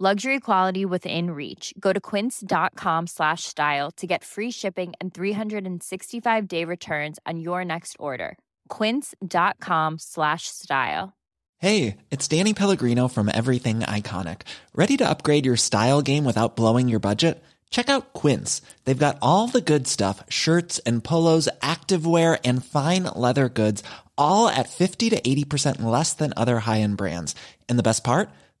Luxury quality within reach. Go to quince.com slash style to get free shipping and 365 day returns on your next order. Quince.com slash style. Hey, it's Danny Pellegrino from Everything Iconic. Ready to upgrade your style game without blowing your budget? Check out Quince. They've got all the good stuff shirts and polos, activewear, and fine leather goods, all at 50 to 80% less than other high end brands. And the best part?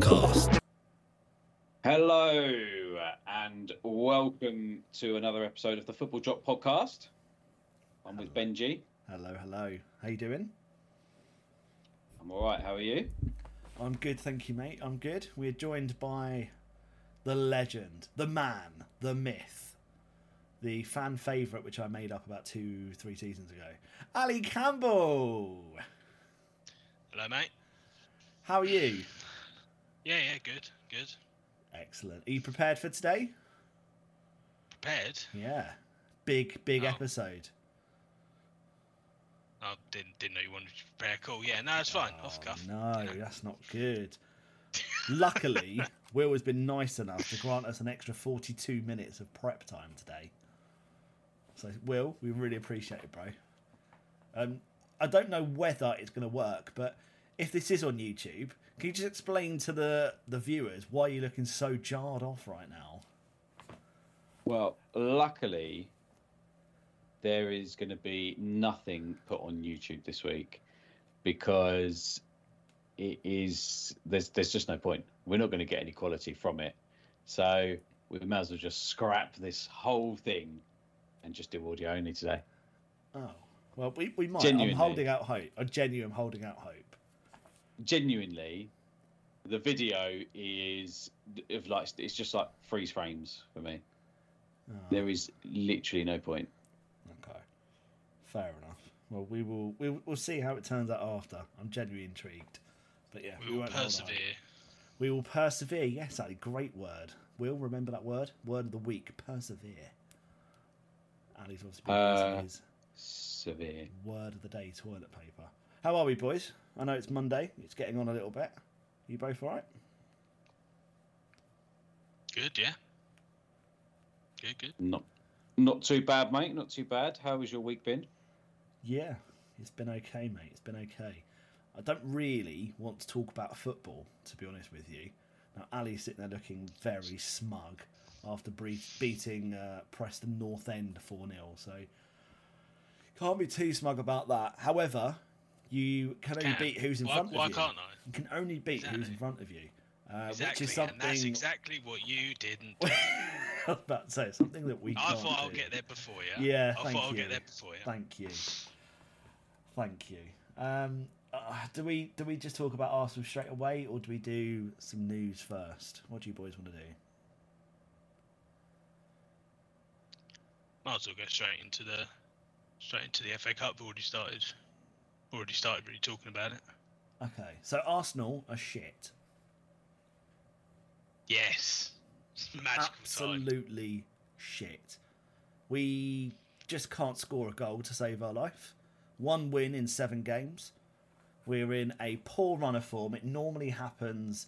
Podcast. Hello and welcome to another episode of the Football Drop Podcast. I'm with Benji. Hello, hello. How you doing? I'm all right. How are you? I'm good, thank you, mate. I'm good. We're joined by the legend, the man, the myth, the fan favourite, which I made up about two, three seasons ago. Ali Campbell. Hello, mate. How are you? Yeah, yeah, good, good. Excellent. Are you prepared for today? Prepared? Yeah. Big, big Oh. episode. I didn't didn't know you wanted to prepare. Cool. Yeah, no, it's fine. Off the cuff. No, that's not good. Luckily, Will has been nice enough to grant us an extra 42 minutes of prep time today. So, Will, we really appreciate it, bro. Um, I don't know whether it's going to work, but if this is on YouTube, can you just explain to the, the viewers why you're looking so jarred off right now? Well, luckily, there is going to be nothing put on YouTube this week because it is there's there's just no point. We're not going to get any quality from it, so we might as well just scrap this whole thing and just do audio only today. Oh, well, we, we might. Genuinely. I'm holding out hope. I genuinely am holding out hope. Genuinely the video is of like it's just like freeze frames for me Oh, there is literally no point Okay, fair enough. Well, we will we will we'll see how it turns out after. I'm genuinely intrigued. But yeah, We will won't persevere. We will persevere. Yes, that great word. We'll remember that word. Word of the week: persevere. Ali's obviously been Uh, using severe word of the day: toilet paper. How are we, boys? I know it's Monday. It's getting on a little bit. you both all right? Good, yeah. Good, good. not not too bad mate not too bad how has your week been Yeah, it's been okay, mate. It's been okay. I don't really want to talk about football, to be honest with you. Now, Ali's sitting there looking very smug after bre- beating uh, Preston North End 4 0, so can't be too smug about that. However, you can only Can. beat who's in Why- front why of you. Why can't I? You can only beat who's in front of you, uh, Exactly. which is something. And that's exactly what you didn't do. I was about to say something that we. I can't thought I'll do. get there before you. Yeah, I thank thought I'll you. get there before you. Thank you. Thank you. Um, uh, do we do we just talk about Arsenal straight away, or do we do some news first? What do you boys want to do? Might as well go straight into the straight into the FA Cup. We've already started. Already started really talking about it. Okay, so Arsenal are shit. Yes. Magical time. Absolutely shit. We just can't score a goal to save our life. One win in seven games. We're in a poor run of form. It normally happens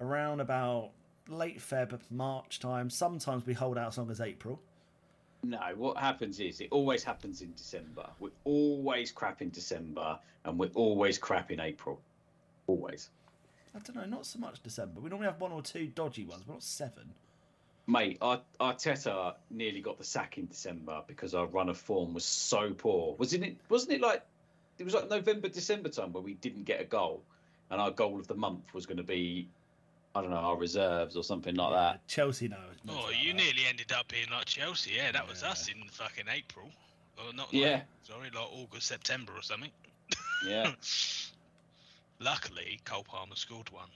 around about late Feb, March time. Sometimes we hold out as long as April. No, what happens is it always happens in December. We're always crap in December, and we're always crap in April. Always. I don't know, not so much December. We normally have one or two dodgy ones, but not seven. Mate, Ar- Arteta nearly got the sack in December because our run of form was so poor. Wasn't it? Wasn't it like it was like November, December time where we didn't get a goal, and our goal of the month was going to be, I don't know, our reserves or something like that. Chelsea no. Oh, you nearly ended up being like Chelsea. Yeah, that was us in fucking April. Or not. Yeah. Like, sorry, like August, September or something. Yeah. Luckily, Cole Palmer scored one.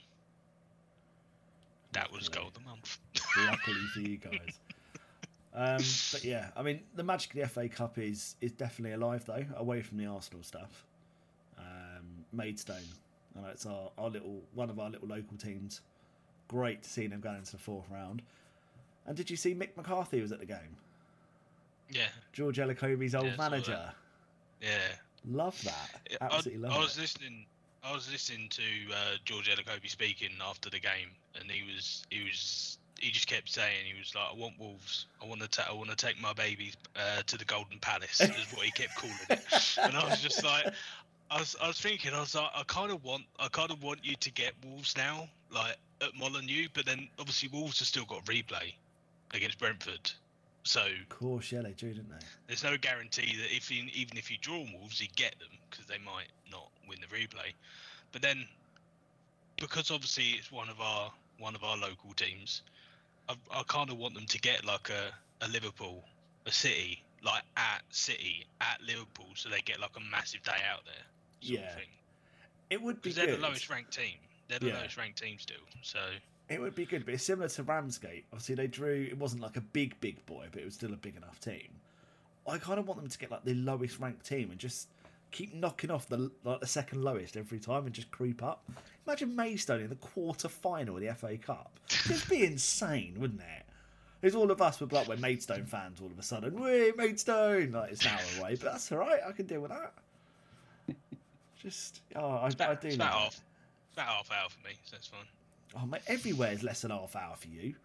That was goal of the month. Luckily for you guys. Um, but yeah, I mean, the magic of the FA Cup is is definitely alive though, away from the Arsenal stuff. Um, Maidstone, I know it's our, our little one of our little local teams. Great to see them going into the fourth round. And did you see Mick McCarthy was at the game? Yeah. George Elokobi's old Yeah, manager. Yeah. Love that. I, Absolutely I love was it. listening. I was listening to uh, George Elokobi speaking after the game, and he was he was he just kept saying he was like, "I want Wolves. I want to ta- I want to take my babies uh, to the Golden Palace." is what he kept calling it, and I was just like. I was, I was thinking, I was like, I kind of want, I kind of want you to get Wolves now, like at Molineux, but then obviously Wolves have still got replay against Brentford, so Of course, yeah, they do, didn't they? there's no guarantee that if you, even if you draw Wolves, you get them because they might not win the replay. But then, because obviously it's one of our one of our local teams, I, I kind of want them to get like a, a Liverpool, a City, like at City, at Liverpool, so they get like a massive day out there. Sort Yeah. of thing. It would be Because they're the lowest ranked team. They're the Yeah. lowest ranked team still. So It would be good, but it's similar to Ramsgate. Obviously, they drew. It wasn't like a big, big boy, but it was still a big enough team. I kind of want them to get like the lowest ranked team and just keep knocking off the like the second lowest every time and just creep up. Imagine Maidstone in the quarter final of the FA Cup. It'd be insane, wouldn't it? It's all of us be like we're Maidstone fans all of a sudden. We're Maidstone. Like it's an hour away, but that's all right. I can deal with that. Just oh, I, it's about, I do it's know. about half, about half hour for me. So that's fine. Oh, mate, everywhere is less than half hour for you.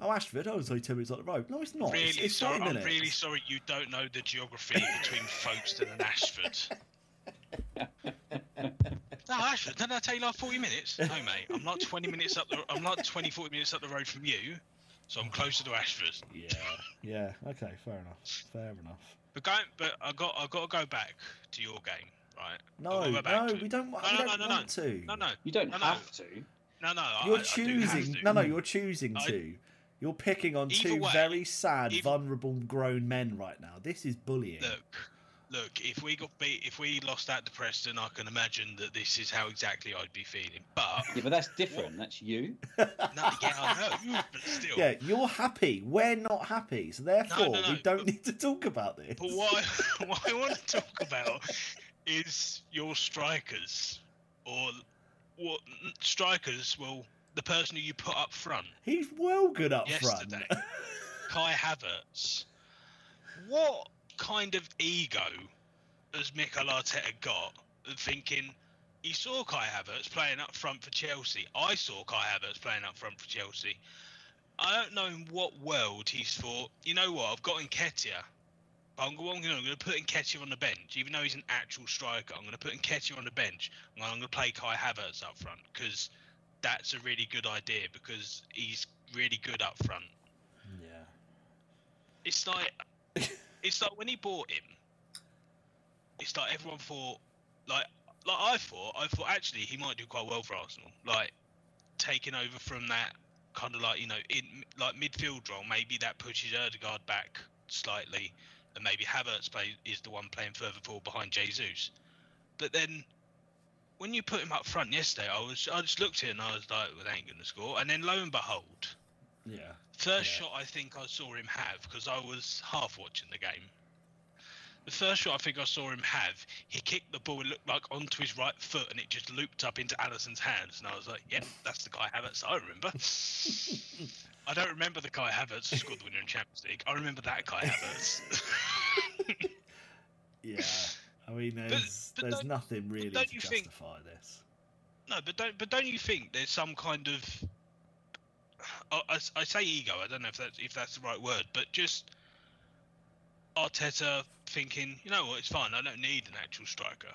Oh, Ashford, oh, I was only 10 minutes up the road. No, it's not. Really it's, it's sorry. I'm really sorry you don't know the geography between Folkestone and Ashford. No, Ashford. Didn't I tell you like 40 minutes? No, mate. I'm not 20 minutes up the. I'm not 20, 40 minutes up the road from you, so I'm closer to Ashford. Yeah, yeah. Okay, fair enough. Fair enough. But going, but I got, I got to go back to your game, right? No, I've gotta go back no, to- we don't, No, we no, don't no, no, want to. No, no. You don't No, no. have to. No, no. I- You're I, I do have choosing. to. No, no, you're choosing I- to. You're picking on two way, very sad, either- vulnerable, grown men right now. This is bullying. Look, look. If we got beat, if we lost that to Preston, I can imagine that this is how exactly I'd be feeling. But Yeah, but that's different. That's you. no, yeah, I know. But still. Yeah, you're happy. We're not happy. So therefore, no, no, we don't but- need to talk about this. But what I, what I want to talk about is your strikers, or what strikers? Well, the person who you put up front He's well good up yesterday, front. Kai Havertz. What kind of ego has Mikel Arteta got? Thinking he saw Kai Havertz playing up front for Chelsea. I saw Kai Havertz playing up front for Chelsea. I don't know in what world he's thought. You know what? I've got Nketiah. But I'm, what I'm going to put Nketiah on the bench, even though he's an actual striker. I'm going to put Nketiah on the bench. and I'm going to play Kai Havertz up front because that's a really good idea because he's really good up front. yeah. It's like it's like when he bought him. It's like everyone thought, like like I thought, I thought actually he might do quite well for Arsenal. Like taking over from that kind of like you know in like midfield role, maybe that pushes Odegaard back slightly, and maybe Havertz play, is the one playing further forward behind Jesus. But then when you put him up front yesterday, I was I just looked at it and I was like, well, they ain't gonna score. And then lo and behold, Yeah. First Yeah. shot I think I saw him have because I was half watching the game. the first shot I think I saw him have, he kicked the ball. It looked like onto his right foot, and it just looped up into Alisson's hands. And I was like, "Yep, that's the Kai Havertz I remember." I don't remember the Kai Havertz who scored the winner in Champions League. I remember that Kai Havertz. Yeah, I mean, there's but there's nothing really don't to you think- justify this. no, but don't but don't you think there's some kind of I, I, I say ego. I don't know if that's if that's the right word, but just Arteta thinking, you know what, it's fine. I don't need an actual striker.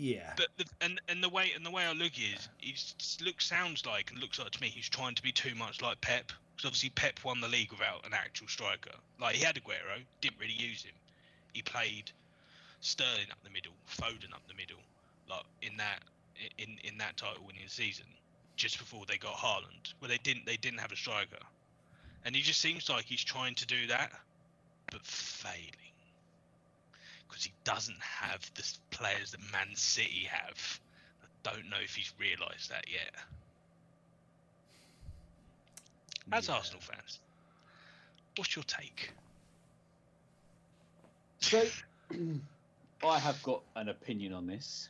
Yeah, But the, and and the way and the way I look is, he looks sounds like and looks like to me he's trying to be too much like Pep. Because obviously Pep won the league without an actual striker. Like he had Aguero, didn't really use him. He played Sterling up the middle, Foden up the middle, like in that in in that title winning season, just before they got Haaland. Well, they didn't they didn't have a striker, and he just seems like he's trying to do that, but failing because he doesn't have the players that Man City have. I don't know if he's realised that yet. As Yeah. Arsenal fans, what's your take? So, I have got an opinion on this,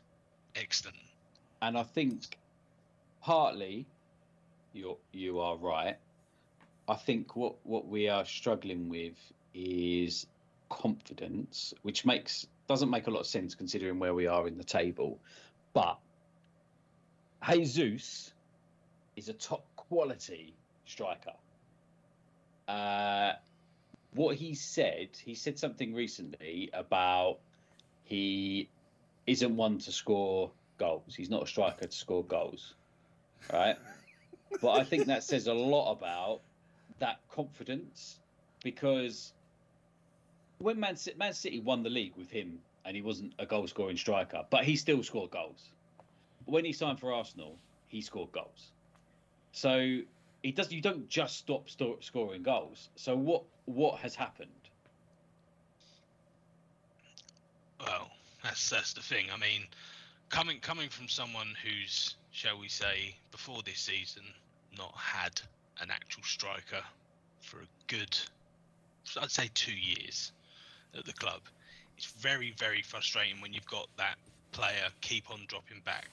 Excellent. and I think partly you you are right. I think what what we are struggling with is confidence, which makes doesn't make a lot of sense considering where we are in the table. But Jesus is a top quality striker. Uh, what he said, he said something recently about he isn't one to score goals. He's not a striker to score goals, right? but I think that says a lot about that confidence because when Man City, Man City won the league with him and he wasn't a goal scoring striker, but he still scored goals. When he signed for Arsenal, he scored goals. So he does. You don't just stop sto- scoring goals. So what what has happened? Well, that's that's the thing. I mean, coming coming from someone who's, shall we say, before this season, not had an actual striker for a good, I'd say, two years at the club. It's very very frustrating when you've got that player keep on dropping back,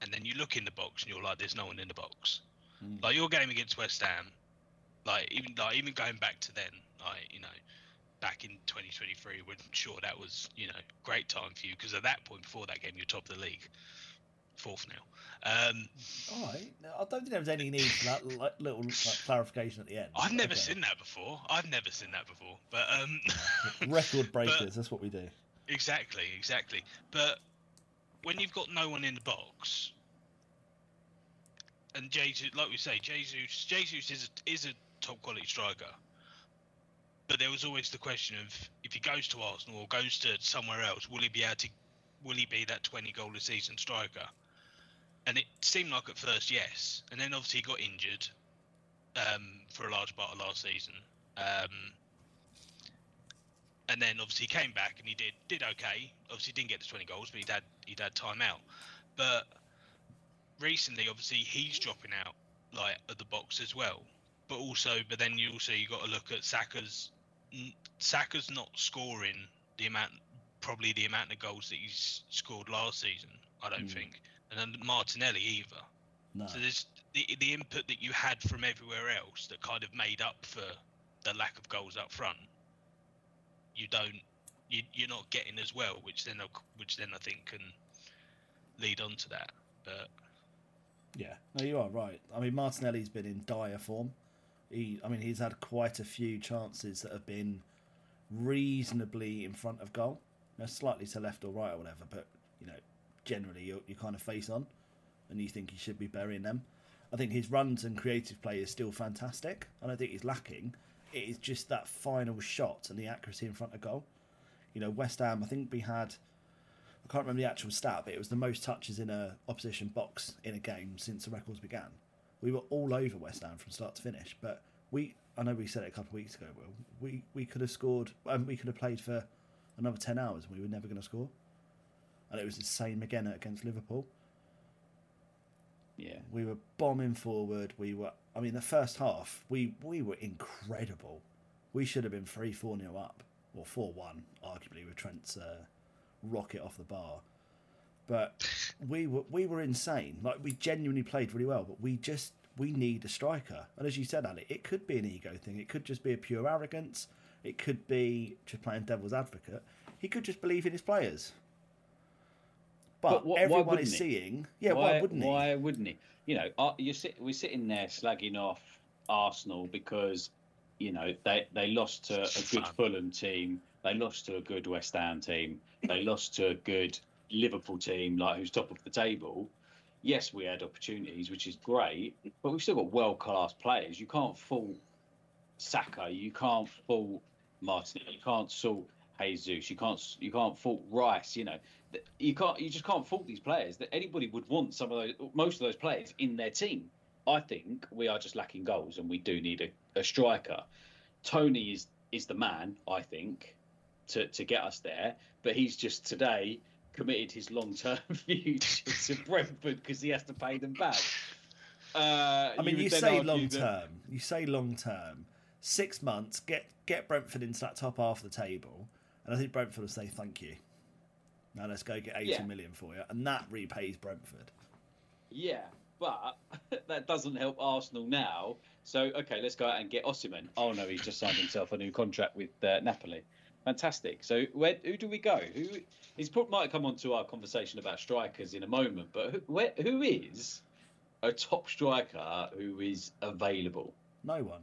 and then you look in the box and you're like, there's no one in the box. Hmm. Like your game against West Ham, like even like even going back to then, like you know, back in 2023, we're sure that was you know great time for you because at that point before that game you're top of the league, fourth now. Um, All right. I don't think there was any need for that li- little like, clarification at the end. I've never Okay. seen that before. I've never seen that before. But um, record breakers. that's what we do. Exactly, exactly. But when you've got no one in the box, and Jesus, like we say, Jesus, Jesus is a, is a top quality striker. But there was always the question of if he goes to Arsenal or goes to somewhere else, will he be able to? Will he be that twenty goal a season striker? And it seemed like at first yes, and then obviously he got injured um, for a large part of last season. Um, and then obviously he came back and he did did okay. Obviously didn't get the 20 goals, but he'd had he'd had time out. But recently, obviously he's dropping out like at the box as well. But also, but then you also you got to look at Saka's. Saka's not scoring the amount, probably the amount of goals that he's scored last season. I don't think, and then Martinelli either. No. So there's the the input that you had from everywhere else that kind of made up for the lack of goals up front. You don't, you you're not getting as well, which then which then I think can lead on to that. But Yeah, no, you are right. I mean, Martinelli's been in dire form. He, I mean, he's had quite a few chances that have been reasonably in front of goal, you know, slightly to left or right or whatever. But you know, generally you you kind of face on, and you think he should be burying them. I think his runs and creative play is still fantastic. I don't think he's lacking. It is just that final shot and the accuracy in front of goal. You know, West Ham. I think we had I can't remember the actual stat, but it was the most touches in a opposition box in a game since the records began. We were all over West Ham from start to finish, but we I know we said it a couple of weeks ago. We we could have scored um, we could have played for another ten hours and we were never going to score. And it was the same again against Liverpool. Yeah. We were bombing forward. We were I mean the first half we we were incredible. We should have been three, four nil up. or four one, arguably with Trent's uh, rocket off the bar. But we were we were insane. Like we genuinely played really well, but we just we need a striker. And as you said, Ali, it could be an ego thing. It could just be a pure arrogance. It could be just playing devil's advocate. He could just believe in his players. But, But wh- why everyone wouldn't is he? seeing. Yeah, why, wouldn't he? Why wouldn't he? You know, uh, you sit, we're sitting there slagging off Arsenal because you know they they lost to a good Fulham team, they lost to a good West Ham team, they lost to a good Liverpool team, like who's top of the table. Yes, we had opportunities, which is great, but we've still got world class players. You can't fault Saka, you can't fault Martinelli, you can't fault Jesus, you can't you can't fault Rice. You know, you can't you just can't fault these players. That anybody would want some of those, most of those players in their team. I think we are just lacking goals, and we do need a, a striker. Toney is is the man, I think, to to get us there. But he's just today committed his long term future to Brentford because he has to pay them back. Uh, I mean, you, then say long that- term. You say long term. Six months. Get get Brentford into that top half of the table, and I think Brentford will say thank you. Now let's go get eighty million Yeah. for you, and that repays Brentford. Yeah, but that doesn't help Arsenal now. So okay, let's go out and get Osimhen. Oh no, he's just signed himself a new contract with uh, Napoli. Fantastic. So where who do we go? Who he's probably might come on to our conversation about strikers in a moment, but who, where, who is a top striker who is available? No one.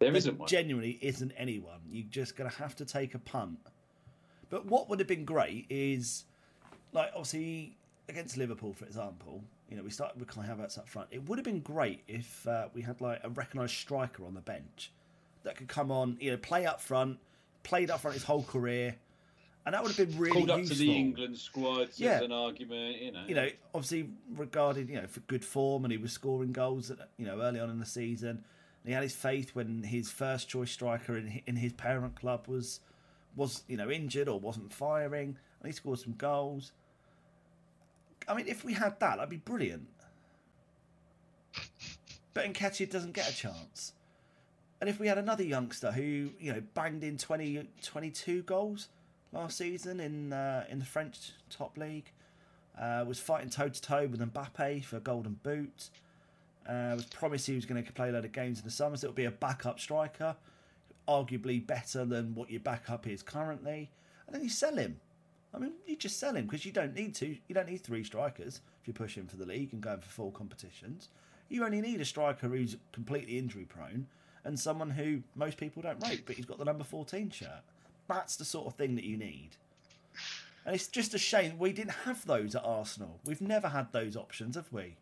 There There isn't one. Genuinely isn't anyone. You're just going to have to take a punt. But what would have been great is, like, obviously against Liverpool, for example, you know, we started with Kai Havertz up front. It would have been great if uh, we had like a recognised striker on the bench that could come on, you know, play up front, played up front his whole career, and that would have been really Called up useful. to the England squad Yeah. as an argument, you know. you know, obviously regarded, you know, for good form, and he was scoring goals, at, you know, early on in the season. And he had his faith when his first choice striker in in his parent club was was you know injured or wasn't firing, and he scored some goals. I mean, if we had that, that'd be brilliant. But Nketiah doesn't get a chance. And if we had another youngster who, you know, banged in 20, 22 goals last season in uh, in the French top league, uh, was fighting toe to toe with Mbappe for Golden Boot, uh, was promised he was going to play a load of games in the summer, so it would be a backup striker, arguably better than what your backup is currently. And then you sell him. I mean, you just sell him because you don't need to. You don't need three strikers if you're pushing for the league and going for full competitions. You only need a striker who's completely injury prone and someone who most people don't rate, but he's got the number 14 shirt. That's the sort of thing that you need. And it's just a shame we didn't have those at Arsenal. We've never had those options, have we?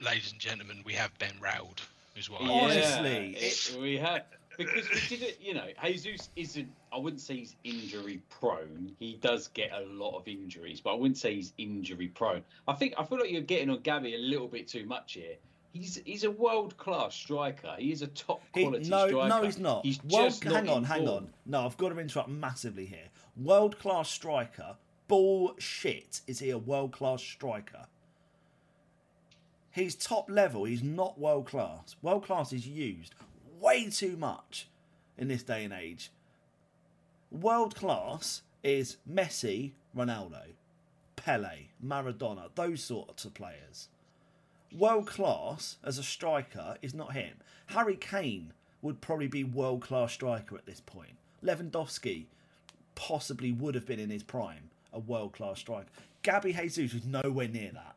Ladies and gentlemen, we have Ben Roud as well. Honestly, it, we have because we did it. You know, Jesus isn't. I wouldn't say he's injury prone. He does get a lot of injuries, but I wouldn't say he's injury prone. I think I feel like you're getting on Gabby a little bit too much here. He's he's a world class striker. He is a top He- quality no, striker. no, he's not. He's World, just not hang on, hang on. No, I've got to interrupt massively here. World class striker. Bullshit. Is he a world class striker? He's top level. He's not world class. World class is used way too much in this day and age. World class is Messi, Ronaldo, Pele, Maradona, those sorts of players. World class as a striker is not him. Harry Kane would probably be world class striker at this point. Lewandowski possibly would have been in his prime a world class striker. Gabby Jesus was nowhere near that.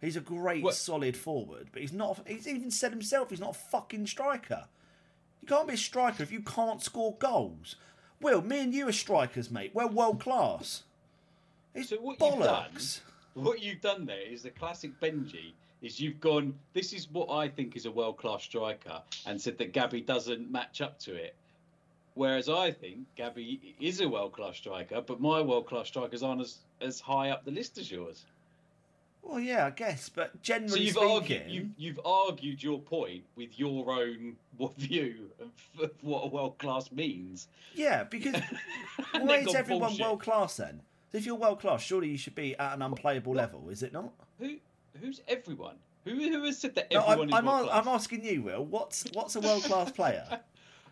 He's a great, What- solid forward, but he's not. He's even said himself he's not a fucking striker. You can't be a striker if you can't score goals. Will, me and you are strikers, mate. We're world class. It's So what you've done, bollocks. what you've done there is the classic Benji. Is you've gone. This is what I think is a world class striker, and said that Gabby doesn't match up to it. Whereas I think Gabby is a world class striker, but my world class strikers aren't as, as high up the list as yours. Well, yeah, I guess, but So generally you've speaking, argued you've, you've argued your point with your own view of, of what a world class means. yeah, because why is everyone bullshit. world class then? If you're world class, surely you should be at an unplayable level, is it not? Who who's everyone? Who who has said that No, everyone I'm, I'm, is world class? I'm asking you, Will. What's what's a world class player?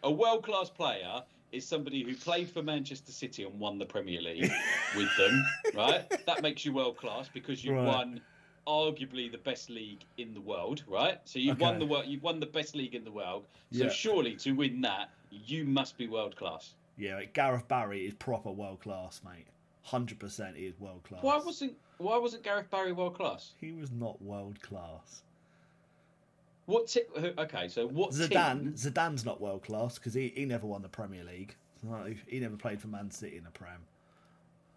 A world class player is somebody who played for Manchester City and won the Premier League with them, right? That makes you world class because you Right. won arguably the best league in the world, right? So you've won the world, you've won the best league in the world. So Yeah. surely to win that, you must be world class. Yeah, Gareth Barry is proper world class, mate. Hundred percent, he is world class. Why wasn't Why wasn't Gareth Barry world class? he was not world class? What? Who- okay, so what? Zidane, team- Zidane's not world class because he, he never won the Premier League. He never played for Man City in the Prem.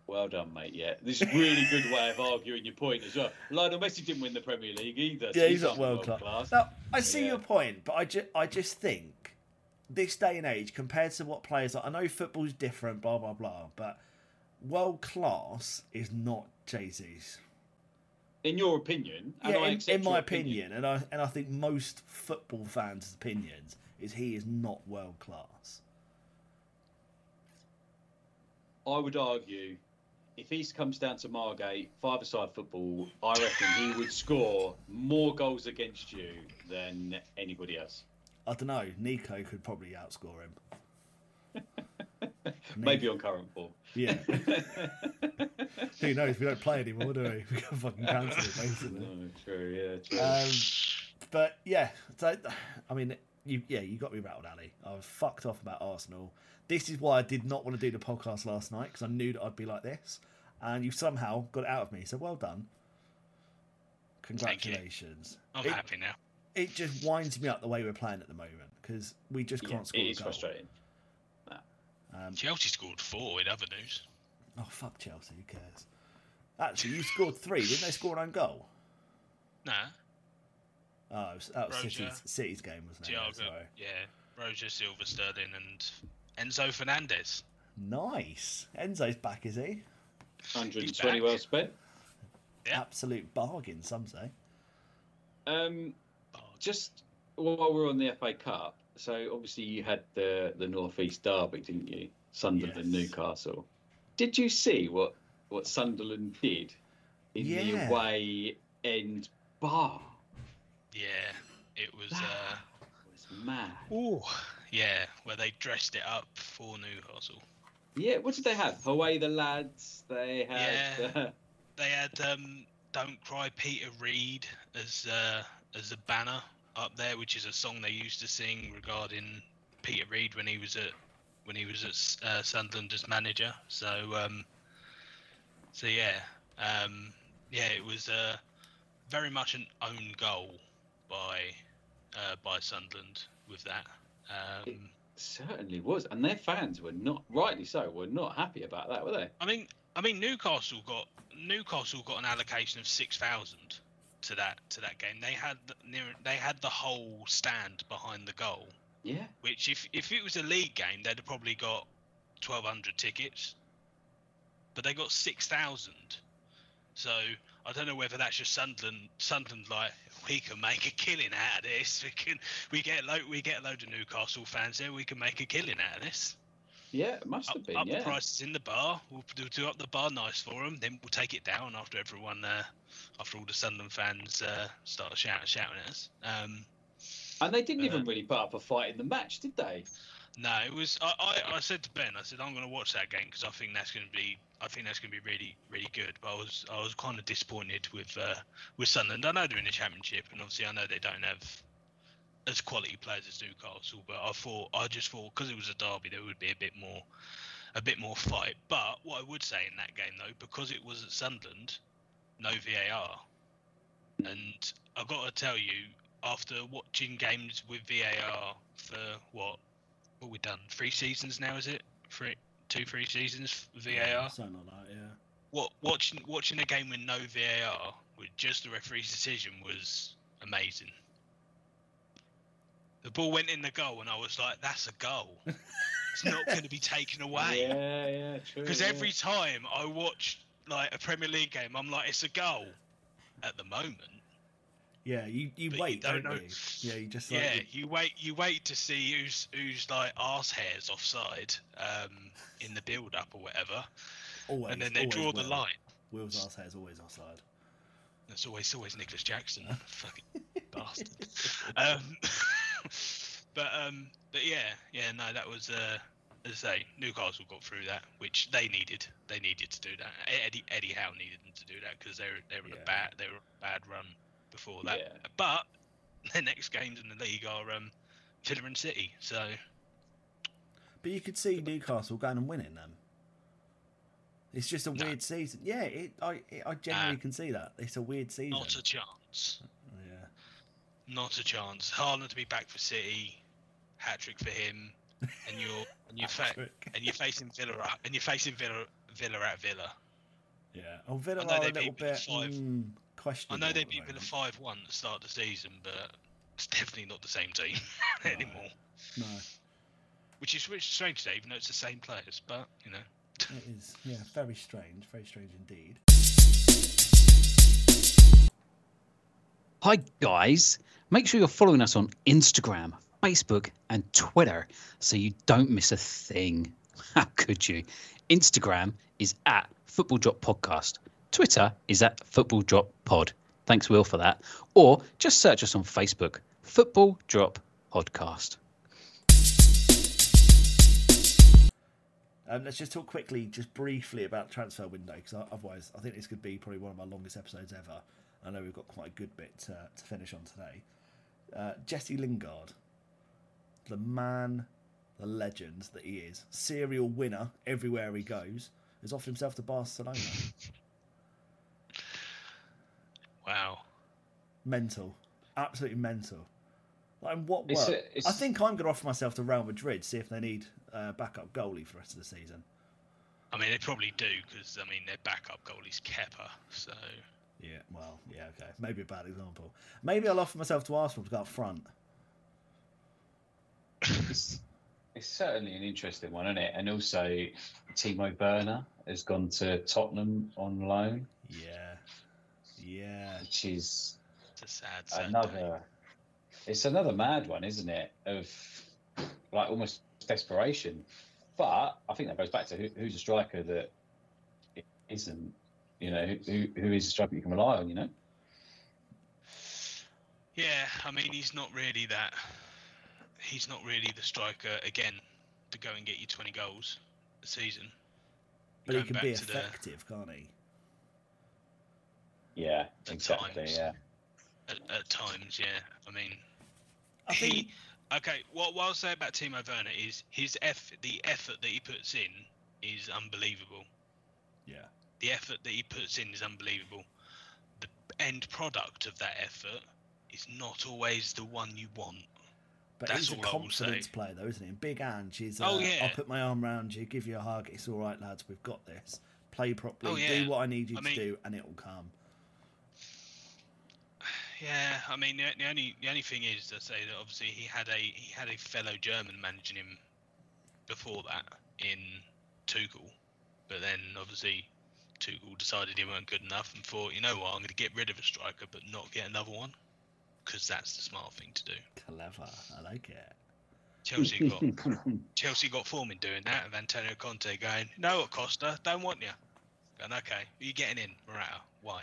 Well done, mate. Yeah, this is a really good way of arguing your point as well. Lionel Messi didn't win the Premier League either. so Yeah, he's not not world class. Now, I see Yeah. your point, but I, ju- I just think this day and age, compared to what players are, I know football's different, blah, blah, blah, but world class is not Jesus. In your opinion, and Yeah, I in, in my your opinion, and I and I think most football fans' opinions is he is not world class. I would argue if he comes down to Margate, five-a-side football, I reckon he would score more goals against you than anybody else. I don't know. Nico could probably outscore him. Maybe on current form. Yeah. Who knows? We don't play anymore, do we? We can fucking cancel it, basically. No, true, yeah, true. Um, but yeah, so I mean, you yeah, you got me rattled, Ali. I was fucked off about Arsenal. This is why I did not want to do the podcast last night because I knew that I'd be like this, and you somehow got it out of me. So well done. Thank you. Congratulations. I'm it, happy now. it just winds me up the way we're playing at the moment because we just can't score it a goal. frustrating. Um, Chelsea scored four in other news. oh fuck Chelsea, who cares? Actually, you scored three. Didn't they score an own goal? Nah, Oh, it was, that was City's, City's game, wasn't it? Thiago, Sorry. yeah, Roger, Silva, Sterling, and Enzo Fernandez. Nice. Enzo's back, is he? 120 back. well spent. Yeah. Absolute bargain, some say. Um, just while we're on the FA Cup, so obviously you had the the North East derby, didn't you? Sunderland and Yes. Newcastle. Did you see what what Sunderland did in the away end bar? Yeah, it was. Uh, It was mad. Oh, yeah, where they dressed it up for Newcastle. Yeah, what did they have? Away the lads. They had. Yeah. Uh, They had um, "Don't Cry, Peter Reid" as uh, as a banner up there, which is a song they used to sing regarding Peter Reid when he was at when he was at uh, Sunderland as manager. So um, so yeah, um, yeah, it was uh, very much an own goal by uh, by Sunderland with that. Um, certainly was, and their fans were not, rightly so, were not happy about that, were they? I mean, I mean Newcastle got Newcastle got an allocation of six thousand to that to that game. They had the, near they had the whole stand behind the goal, Yeah. which if if it was a league game, they'd have probably got twelve hundred tickets, but they got six thousand. So I don't know whether that's just Sunderland. Sunderland like we can make a killing out of this. We can we get lo- we get a load of Newcastle fans there. We can make a killing out of this Yeah, it must have been. up yeah. the prices in the bar. We'll do, do up the bar nice for them. Then we'll take it down after everyone, uh, after all the Sunderland fans uh, start shouting, shouting at us. Um, And they didn't Uh, even really put up a fight in the match, did they? no, it was. I, I, I said to Ben, I said I'm going to watch that game because I think that's going to be. I think that's going to be really, really good. But I was, I was kind of disappointed with, uh, with Sunderland. I know they're in the Championship, and obviously I know they don't have as quality players as Newcastle. But I thought, I just thought because it was a derby, there would be a bit more, a bit more fight. But what I would say in that game though, because it was at Sunderland, no VAR, and I've got to tell you, after watching games with VAR for what, what we done three seasons now, is it? Three, two, three seasons VAR. Something like that, yeah. What watching watching a game with no VAR with just the referee's decision was amazing. The ball went in the goal, and I was like, "That's a goal. it's not going to be taken away." Yeah, yeah, true. Because yeah. every time I watch like a Premier League game, I'm like, "It's a goal." At the moment, Yeah, you, you But you wait, don't don't, know- you? Yeah, you just like, yeah, you wait, you wait to see who's who's like arse hairs offside um, in the build up or whatever, always, and then they draw the line. Will's ass hair is always offside. It's always always Nicolas Jackson, fucking bastard. Um, But um, but yeah, yeah, no, that was uh, as I say, Newcastle got through that, which they needed. They needed to do that. Eddie Eddie Howe needed them to do that because they were they were Yeah. a bad they were a bad run before that. Yeah. But their next games in the league are um, Villa and City. So But you could see Newcastle going and winning them. It's just a No. weird season. Yeah, it, I it, I genuinely Nah. can see that. It's a weird season. not a chance. Yeah. Not a chance. Haaland to be back for City, hat trick for him, and you're and you're fa- and you're facing Villa and you're facing Villa Villa at Villa. Yeah. Oh, Villa I know are a they little beat Villa bit five. mm, I know they at the beat Villa five one at the start of the season, but it's definitely not the same team No. anymore. No, Which is which is strange today, even though it's the same players. But you know, it is. Yeah, very strange. Very strange indeed. Hi, guys. Make sure you're following us on Instagram, Facebook, and Twitter so you don't miss a thing. How could you? Instagram is at Football Drop Podcast. Twitter is at Football Drop Pod. Thanks, Will, for that. Or just search us on Facebook, Football Drop Podcast. Um, let's just talk quickly, just briefly about transfer window, because otherwise, I think this could be probably one of my longest episodes ever. I know we've got quite a good bit to, to finish on today. Uh, Jesse Lingard, the man, the legend that he is, serial winner everywhere he goes, has offered himself to Barcelona. wow. mental, absolutely mental. Like, in what It's world? a- it's- I think I'm going to offer myself to Real Madrid, see if they need uh, backup goalie for the rest of the season. I mean, they probably do because I mean their backup goalie's Kepa. So Yeah, well, yeah, okay. Maybe a bad example. Maybe I'll offer myself to Arsenal to go up front. It's, it's certainly an interesting one, isn't it? And also, Timo Werner has gone to Tottenham on loan, Yeah, yeah. which is it's a sad, sad day. another. It's another mad one, isn't it? Of like almost desperation. But I think that goes back to who, who's a striker that isn't, you know, who who is a striker you can rely on, you know? Yeah, I mean he's not really that. He's not really the striker again to go and get you 20 goals a season. But he can be to the- effective, can't he? Yeah, At exactly. times. Yeah. at, at times. Yeah, I mean, I think he. Okay, what, what I'll say about Timo Werner is his effort, the effort that he puts in is unbelievable. Yeah. The effort that he puts in is unbelievable. The end product of that effort is not always the one you want. But That's he's a I confidence player, though, isn't he? And Big Ange is. Uh, Oh, yeah. I'll put my arm around you, give you a hug. It's all right, lads. We've got this. Play properly. Oh, yeah. Do what I need you I to mean- do, and it will come. Yeah, I mean the, the only the only thing is to say that obviously he had a he had a fellow German managing him before that in Tuchel, but then obviously Tuchel decided he weren't good enough and thought, you know what, I'm going to get rid of a striker but not get another one because that's the smart thing to do. Clever. I like it. Chelsea got Chelsea got form in doing that, and Antonio Conte going, "No, what Costa, don't want you." Going, okay, are you getting in, Morata? Why?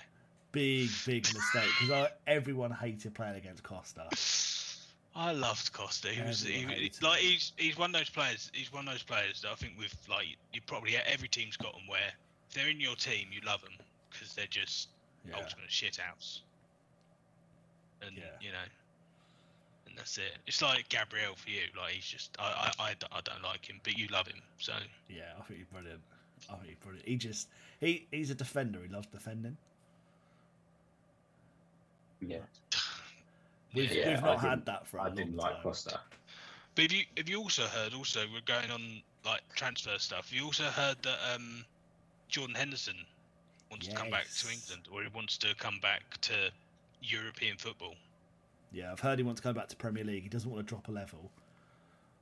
Big, big mistake because everyone hated playing against Costa. I loved Costa. He was he, Everyone he- hates like him. he's he's one of those players. He's one of those players that I think with like you probably every team's got them where if they're in your team, you love them because they're just Yeah. ultimate shit house. And Yeah. you know, and that's it. It's like Gabriel for you. Like he's just I, I, I don't like him, but you love him. So Yeah, I think he's brilliant. I think he's brilliant. He just he he's a defender. He loves defending. Yeah. We've, Yeah, we've I not had that for a I long didn't like time. Costa. But have you have you also heard also we're going on like transfer stuff. You also heard that um, Jordan Henderson wants to come back to England, or he wants to come back to European football. Yeah, I've heard he wants to go back to Premier League. He doesn't want to drop a level.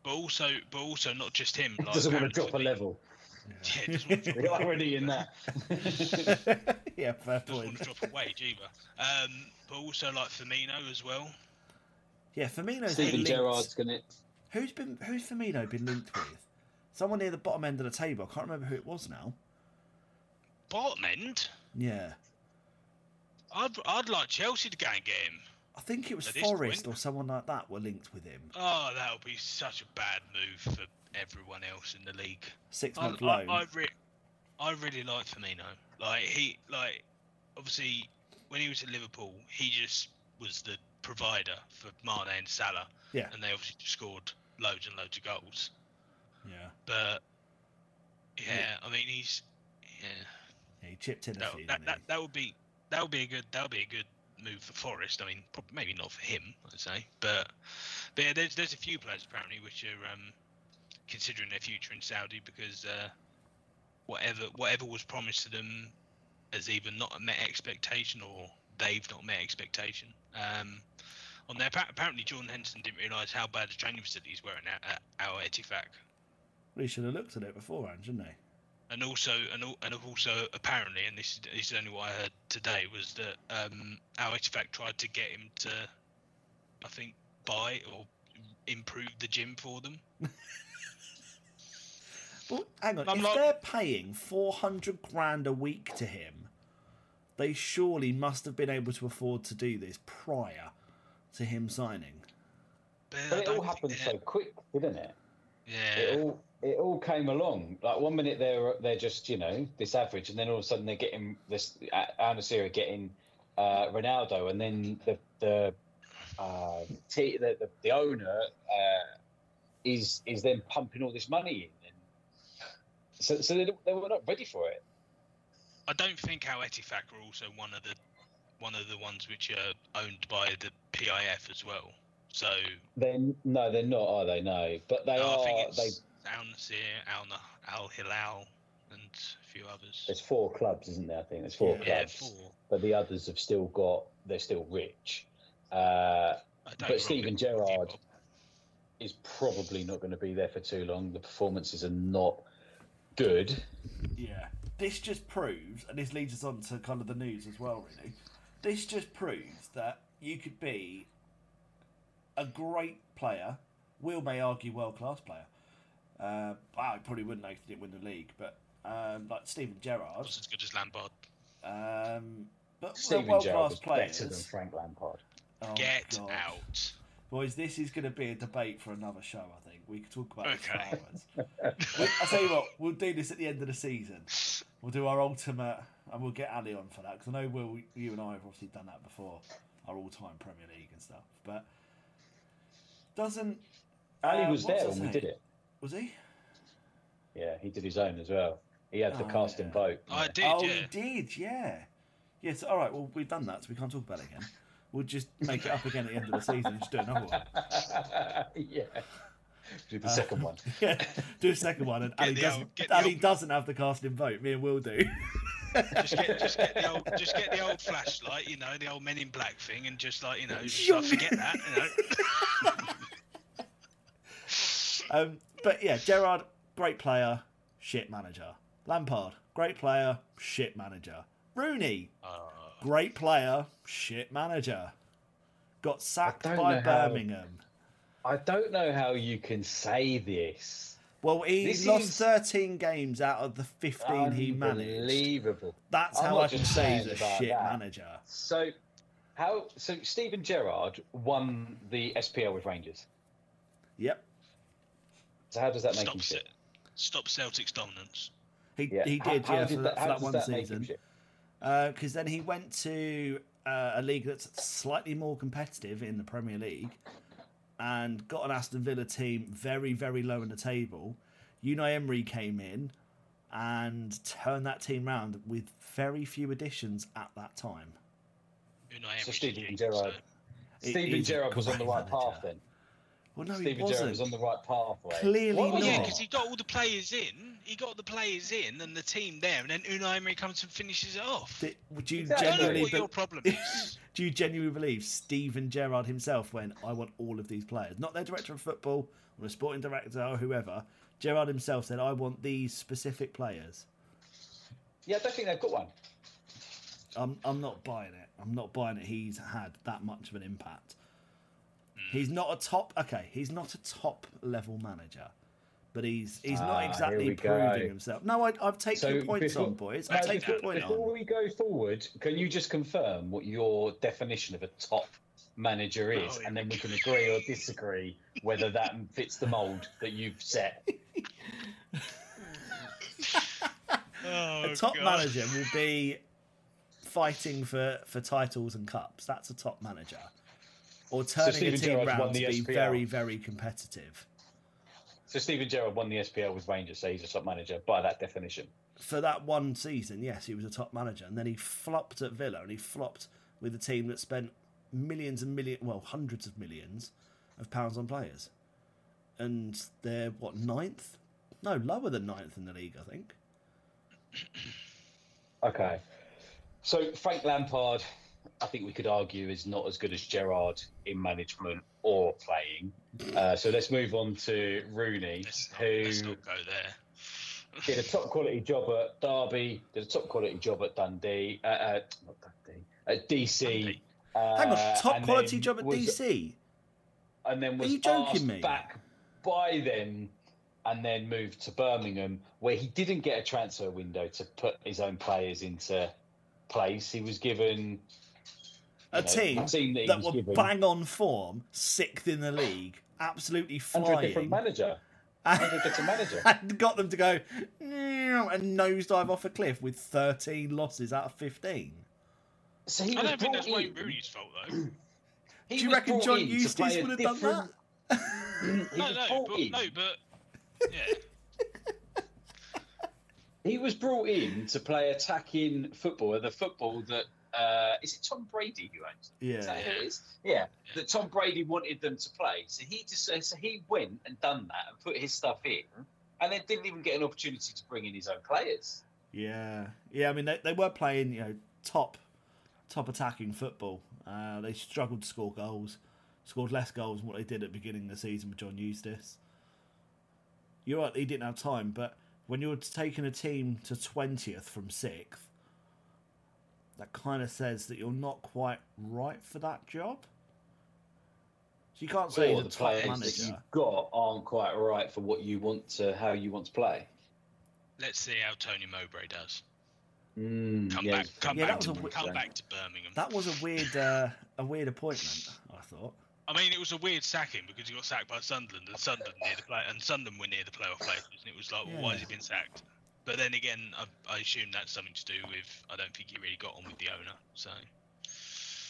But also, but also not just him. Like, Doesn't want to drop a level. Yeah, doesn't want to drop, The irony in that. yeah, fair doesn't want to drop a wage either. Um, but also like Firmino as well. Yeah, Firmino's been Stephen linked. Gerrard's gonna. Who's been who's Firmino been linked with? Someone near the bottom end of the table. I can't remember who it was now. Bottom end. Yeah. I'd I'd like Chelsea to go and get him. I think it was Forest or someone like that were linked with him. Oh, that would be such a bad move for everyone else in the league. Six I, month I, loan. I, re- I really like Firmino. Like he, like obviously when he was at Liverpool, he just was the provider for Mane and Salah, yeah, and they obviously scored loads and loads of goals. yeah. But yeah, I mean he's yeah. He chipped in a That, few. that, that, that would be that would be a good that would be a good move for Forest. I mean, maybe not for him, I'd say, but but yeah, there's there's a few players apparently which are um, considering their future in Saudi because uh, whatever whatever was promised to them has either not met expectation or they've not met expectation. Um, on there, apparently Jordan Henderson didn't realise how bad the training facilities were at, at Al Ettifaq. We should have looked at it beforehand, shouldn't he? And also and, and also apparently and this is, this is only what I heard today was that um our Fact tried to get him to I think buy or improve the gym for them Well, hang on. I'm if not- they're paying four hundred grand a week to him, they surely must have been able to afford to do this prior to him signing. but, But it all happened so quick, didn't it? yeah It all it all came along. Like one minute they're they're just you know this average, and then all of a sudden they're getting this Al Nassr getting uh, Ronaldo, and then the the uh, t- the, the, the owner uh, is is then pumping all this money in, and so so they, they were not ready for it. I don't think Al Ettifaq are also one of the one of the ones which are owned by the PIF as well so Then no, they're not, are they? No, but they no, are. They Al Nassr, Al, Na- Al Hilal and a few others there's four clubs, isn't there? I think there's four yeah clubs, four but the others have still got. They're still rich. Uh, But wrong Steven Gerrard is probably not going to be there for too long. The performances are not good. Yeah. This just proves, and this leads us on to kind of the news as well, really. This just proves that you could be a great player. Will may argue world class player. Uh, I probably wouldn't know if he didn't win the league, but um, like Steven Gerrard. Not as good as Lampard. Um, but Steven world Gerrard class was players. better than Frank Lampard. Oh, Get God. out. Boys, this is going to be a debate for another show, I think. We could talk about this for Okay. hours. We- I'll tell you what, we'll do this at the end of the season. We'll do our ultimate, and we'll get Ali on for that, because I know Will, you and I have obviously done that before, our all time Premier League and stuff. But doesn't. Ali uh, was there when we did it. Was he? Yeah, he did his own as well. He had the Oh, casting yeah. vote. I did, oh, yeah. he did, yeah. Yes, all right, well, we've done that, so we can't talk about it again. We'll just make it up again at the end of the season and just do another one. yeah. Do the Uh, second one. Yeah, do a second one, and Get Ali doesn't, old- get Ali old- doesn't have the casting vote. Me and Will do. Just get, just get the old, just get the old flashlight, you know, the old Men in Black thing, and just like you know, just like, forget that, you know. um, but yeah, Gerrard, great player, shit manager. Lampard, great player, shit manager. Rooney, Uh, great player, shit manager. Got sacked by know how- Birmingham. I don't know how you can say this. Well, he This lost is 13 games out of the 15 he managed. Unbelievable. That's I'm how I can say he's a about shit that. manager. So, how? So Steven Gerrard won the SPL with Rangers. Yep. So how does that make stop, him Ce- shit? stop Celtic's dominance. He, Yeah. he did, how yeah, did for that- that, for that one that season. shit? Because then he went to uh, a league that's slightly more competitive in the Premier League and got an Aston Villa team very, very low in the table. Unai Emery came in and turned that team round with very few additions at that time. Unai So Emery's Steven a Gerrard. so- Steven Gerrard was on the right manager. path then. Well, no, he Steven Gerrard was wasn't. on the right pathway. Clearly What Well, was yeah, because he got all the players in. He got the players in and the team there, and then Unai Emery comes and finishes it off. Did- Would you Exactly. Don't genuinely what your problem is. Do you genuinely believe Steven Gerrard himself when I want all of these players? Not their director of football or a sporting director or whoever. Gerrard himself said, I want these specific players. Yeah, I don't think they've got one. I'm, I'm not buying it. I'm not buying it. He's had that much of an impact. He's not a top. Okay, he's not a top level manager, but he's he's Ah, not exactly proving go. himself. No, I, I've taken So your points before- on, boys. I've taken before, your point before on. we go forward, can you just confirm what your definition of a top manager is, Oh, and then we can agree or disagree whether that fits the mould that you've set. Oh, a top God. manager will be fighting for, for titles and cups. That's a top manager. Or turning a Steven team Gerrard's won to the be SPL. very, very competitive. So Steven Gerrard won the SPL with Rangers, so he's a top manager by that definition. For that one season, yes, he was a top manager. And then he flopped at Villa and he flopped with a team that spent millions and millions, well, hundreds of millions of pounds on players. And they're, what, ninth? No, lower than ninth in the league, I think. Okay. So Frank Lampard, I think we could argue, is not as good as Gerrard in management or playing. Uh, so let's move on to Rooney, Let's not, who let's not go there. did a top quality job at Derby, did a top quality job at Dundee, uh, uh, not Dundee, at DC. Dundee. Uh, Hang on, top quality job at was- DC. and then was you joking asked me? back by them and then moved to Birmingham, where he didn't get a transfer window to put his own players into place. He was given A know, team a team that that were given- bang on form, sixth in the league, absolutely under a flying, different manager. Under a different manager. and got them to go "Meow," and nosedive off a cliff with 13 losses out of 15. So he I don't think that's brought Wayne Rooney's fault though. he Do you reckon John Eustace would have done that? no, no, but, in. no, but yeah. He was brought in to play attacking football, the football that uh, is it Tom Brady who owns it? Is that Yeah. who it is? Yeah, that Tom Brady wanted them to play. So he just so he went and done that and put his stuff in, and then didn't even get an opportunity to bring in his own players. Yeah, yeah. I mean, they, they were playing, you know, top top attacking football. Uh, they struggled to score goals, scored less goals than what they did at the beginning of the season with John Eustace. You're right, he didn't have time, but when you're taking a team to twentieth from sixth, that kind of says that you're not quite right for that job. So you can't say or he's the a top players that manager. you've got aren't quite right for what you want to, how you want to play. Let's see how Tony Mowbray does. Mm, Come yeah, back, come Yeah, back, to, was a wi- come back to Birmingham. That was a weird, uh, a weird appointment. I thought. I mean, it was a weird sacking because he got sacked by Sunderland, and Sunderland near the play, and Sunderland were near the playoff places, and it was like, well, why has he been sacked? But then again, I, I assume that's something to do with I don't think he really got on with the owner. So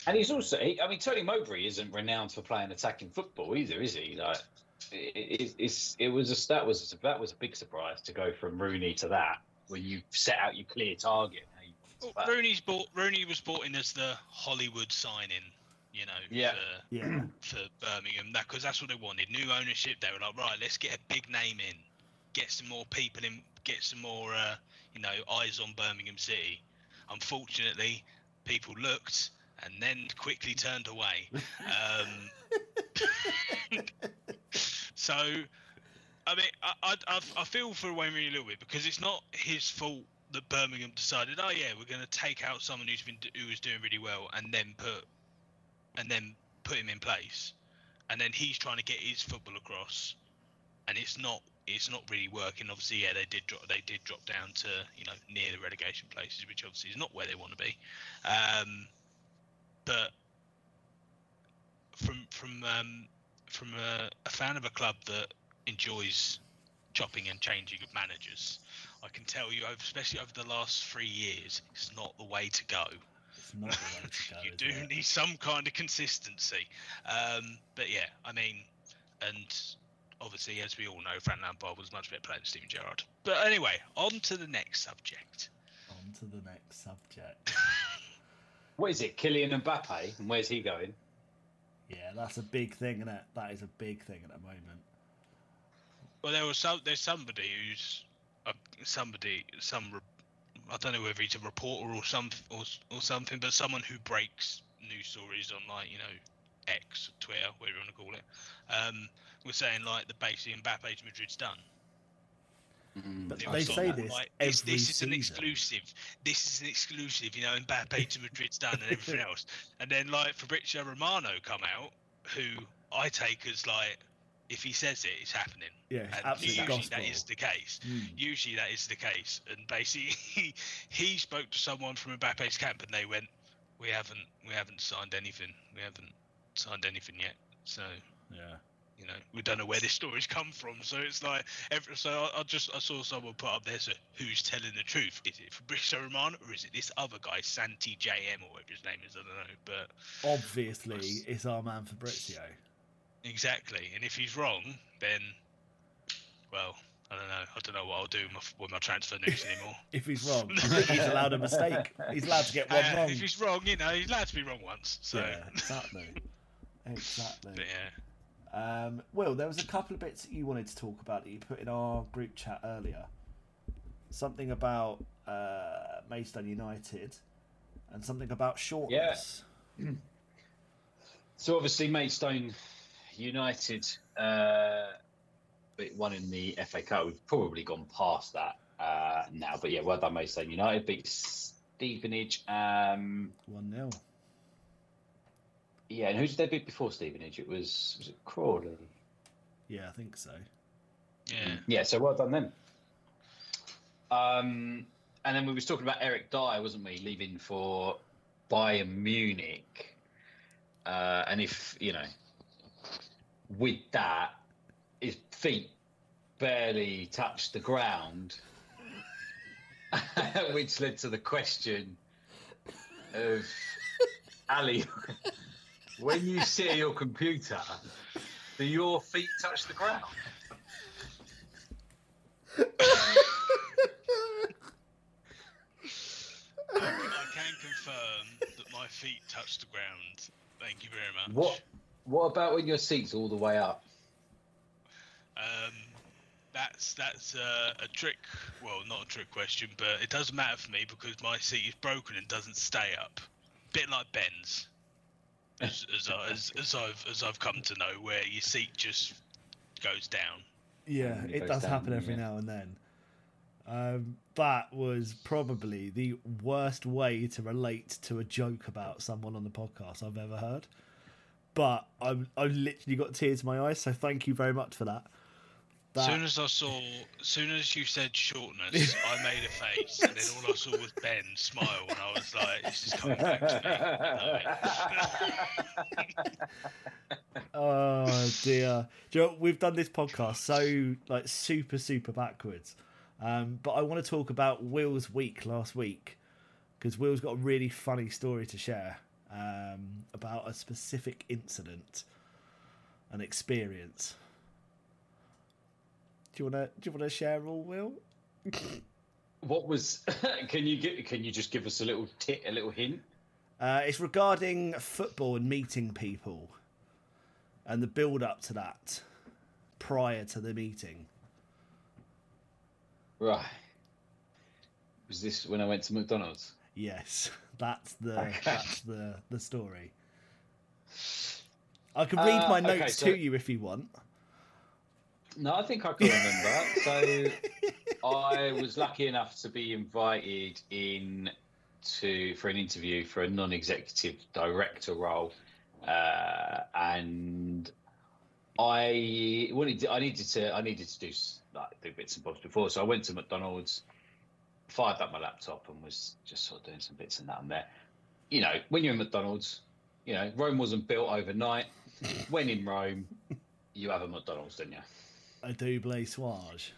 And he's also, he- I mean, Tony Mowbray isn't renowned for playing attacking football either, is he? Like, it, it, it's it was a that was a, that was a big surprise to go from Rooney to that, where you set out your clear target. you well, play. Rooney's bought. Rooney was brought in as the Hollywood signing. You know, Yeah. for, Yeah. for Birmingham. That because that's what they wanted. New ownership. They were like, right, let's get a big name in, get some more people in, get some more, uh, you know, eyes on Birmingham City. Unfortunately, people looked and then quickly turned away. Um, so, I mean, I, I, I, feel for Wayne Rooney a little bit because it's not his fault that Birmingham decided, oh yeah, we're going to take out someone who's been who was doing really well and then put and then put him in place, and then he's trying to get his football across, and it's not it's not really working. Obviously, yeah, they did drop they did drop down to you know near the relegation places, which obviously is not where they want to be. Um, but from from um, from a, a fan of a club that enjoys chopping and changing of managers, I can tell you, especially over the last three years, it's not the way to go. It's not the way to go. you do it? need some kind of consistency. Um, but yeah, I mean, and obviously, as we all know, Frank Lampard was much better player than Steven Gerrard. But anyway, on to the next subject. On to the next subject. What is it, Kylian Mbappe, and where's he going? Yeah, that's a big thing, is it? That is a big thing at the moment. Well, there was some. There's somebody who's uh, somebody some. I don't know whether he's a reporter or some or, or something, but someone who breaks news stories on like you know X, Twitter, whatever you want to call it, um, was saying like the basically Mbappe to Madrid's done. But It they say like, this like, every this, this is an exclusive. This is an exclusive. You know, Mbappe to Madrid's done and everything else. And then like Fabrizio Romano come out, who I take as like, if he says it, it's happening. Yeah, it's and absolute usually gospel. that is the case. Mm. Usually that is the case. And basically, he, he spoke to someone from Mbappe's camp, and they went, "We haven't, we haven't signed anything. We haven't, signed anything yet. So Yeah. you know we don't know where this story's come from. So it's like every so I, I just I saw someone put up there so who's telling the truth? Is it Fabrizio Romano or is it this other guy Santi JM or whatever his name is? I don't know, but Obviously, it's our man Fabrizio. exactly. And if he's wrong, then well. I don't know. I don't know what I'll do with my, with my transfer news anymore. If he's wrong, he's allowed a mistake. He's allowed to get one Uh, wrong. If he's wrong, you know, he's allowed to be wrong once. So, Yeah, exactly. Exactly. but yeah. Um, Will, there was a couple of bits that you wanted to talk about that you put in our group chat earlier. Something about uh, Maidstone United and something about shortness. Yeah. So obviously, Maidstone United uh, beat one in the FA Cup. We've probably gone past that uh, now, but yeah, well done, Maidstone United beat Stevenage. Um, 1 0. Yeah, and who did they beat before Stevenage? It was was it Crawley? Yeah, I think so. Yeah. Yeah, so well done then. Um, and then we was talking about Eric Dier, wasn't we, leaving for Bayern Munich? Uh, and if you know, with that, his feet barely touched the ground, which led to the question of Ali, when you sit at your computer, do your feet touch the ground? I can confirm that my feet touch the ground. Thank you very much. What What about when your seat's all the way up? Um, that's that's uh, a trick. Well, not a trick question, but it doesn't matter for me because my seat is broken and doesn't stay up. Bit like Ben's, as as, I, as, as I've as I've come to know, where your seat just goes down. Yeah, It it does down, happen every yeah. now and then. Um, that was probably the worst way to relate to a joke about someone on the podcast I've ever heard. But I've, I've literally got tears in my eyes, so thank you very much for that. As That- soon as I saw, soon as you said shortness, I made a face, and then all I saw was Ben smile, and I was like, "This is coming back to me." Oh dear. Do you know, we've done this podcast so like super super backwards. Um, but I want to talk about Will's week last week because Will's got a really funny story to share um, about a specific incident, an experience. Do you want to do you want to share all, Will? What was? can you get? Can you just give us a little tit, a little hint? Uh, it's regarding football and meeting people, and the build up to that prior to the meeting. Right. Was this when I went to McDonald's? Yes, that's the Okay. that's the the story. I can read my Uh, okay, notes so- to you if you want. No, I think I can remember. so I was lucky enough to be invited in to for an interview for a non-executive director role, uh, and I wanted I needed to I needed to do like do bits and bobs before. So I went to McDonald's, fired up my laptop, and was just sort of doing some bits and that and there. You know, when you're in McDonald's, you know Rome wasn't built overnight. when in Rome, you have a McDonald's, don't you? A double swage.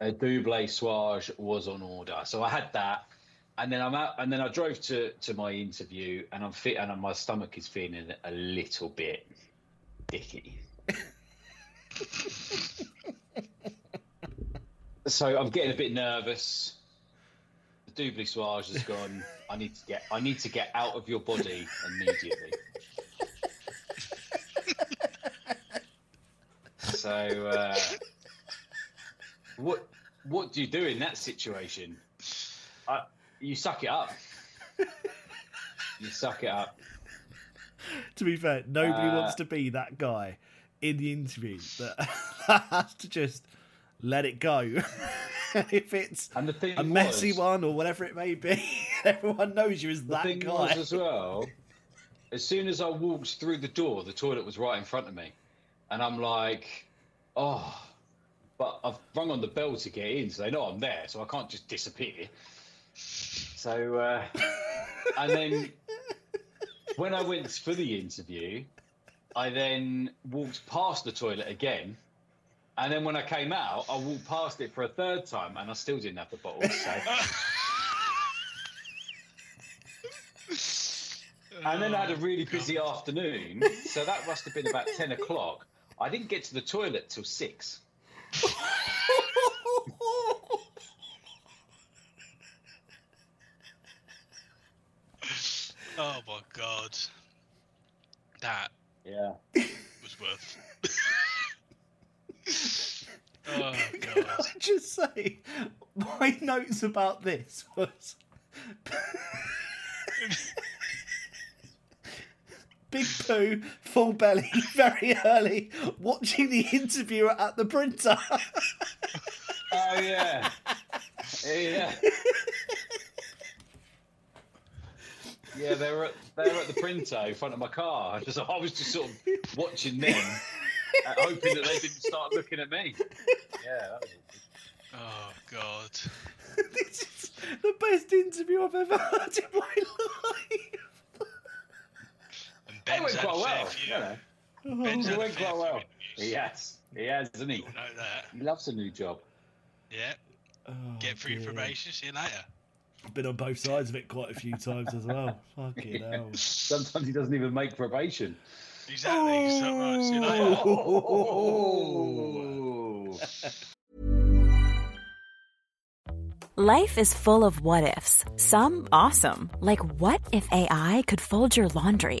a double swage was on order. So I had that, and then I'm out, and then I drove to to my interview, and I'm fit, and my stomach is feeling a little bit dicky. so I'm getting a bit nervous. The double swage has gone. I need to get. I need to get out of your body immediately. So, uh, what what do you do in that situation? I, you suck it up. You suck it up. To be fair, nobody Uh, wants to be that guy in the interview that has to just let it go. if it's And the thing a messy one or whatever it may be, everyone knows you as that thing guy. was as well. As soon as I walked through the door, the toilet was right in front of me, and I'm like, oh. But I've rung on the bell to get in, so they know I'm there, so I can't just disappear. So, uh, and then when I went for the interview, I then walked past the toilet again. And then when I came out, I walked past it for a third time and I still didn't have the bottle. So. and then I had a really busy afternoon. So that must have been about 10 o'clock. I didn't get to the toilet till 6. Oh my god. That Yeah. was worth. oh Can god. I just say, my notes about this was Big poo, full belly, very early, watching the interviewer at the printer. Oh, yeah. Yeah. Yeah, they were at, they were at the printer in front of my car. I, I was just sort of watching them, uh, hoping that they didn't start looking at me. Yeah, that was Oh god. this is the best interview I've ever heard in my life. And It Ben's went quite well. few. You know. Mm-hmm. Ben's It went quite well. interviews. He has. He has, hasn't he? Know that. He loves a new job. Yeah. Oh, Get through your dear. probation. See you later. I've been on both sides of it quite a few times as well. Fucking hell. Sometimes he doesn't even make probation. Exactly. So right. See you later. Oh. Life is full of what ifs. Some awesome, like what if AI could fold your laundry?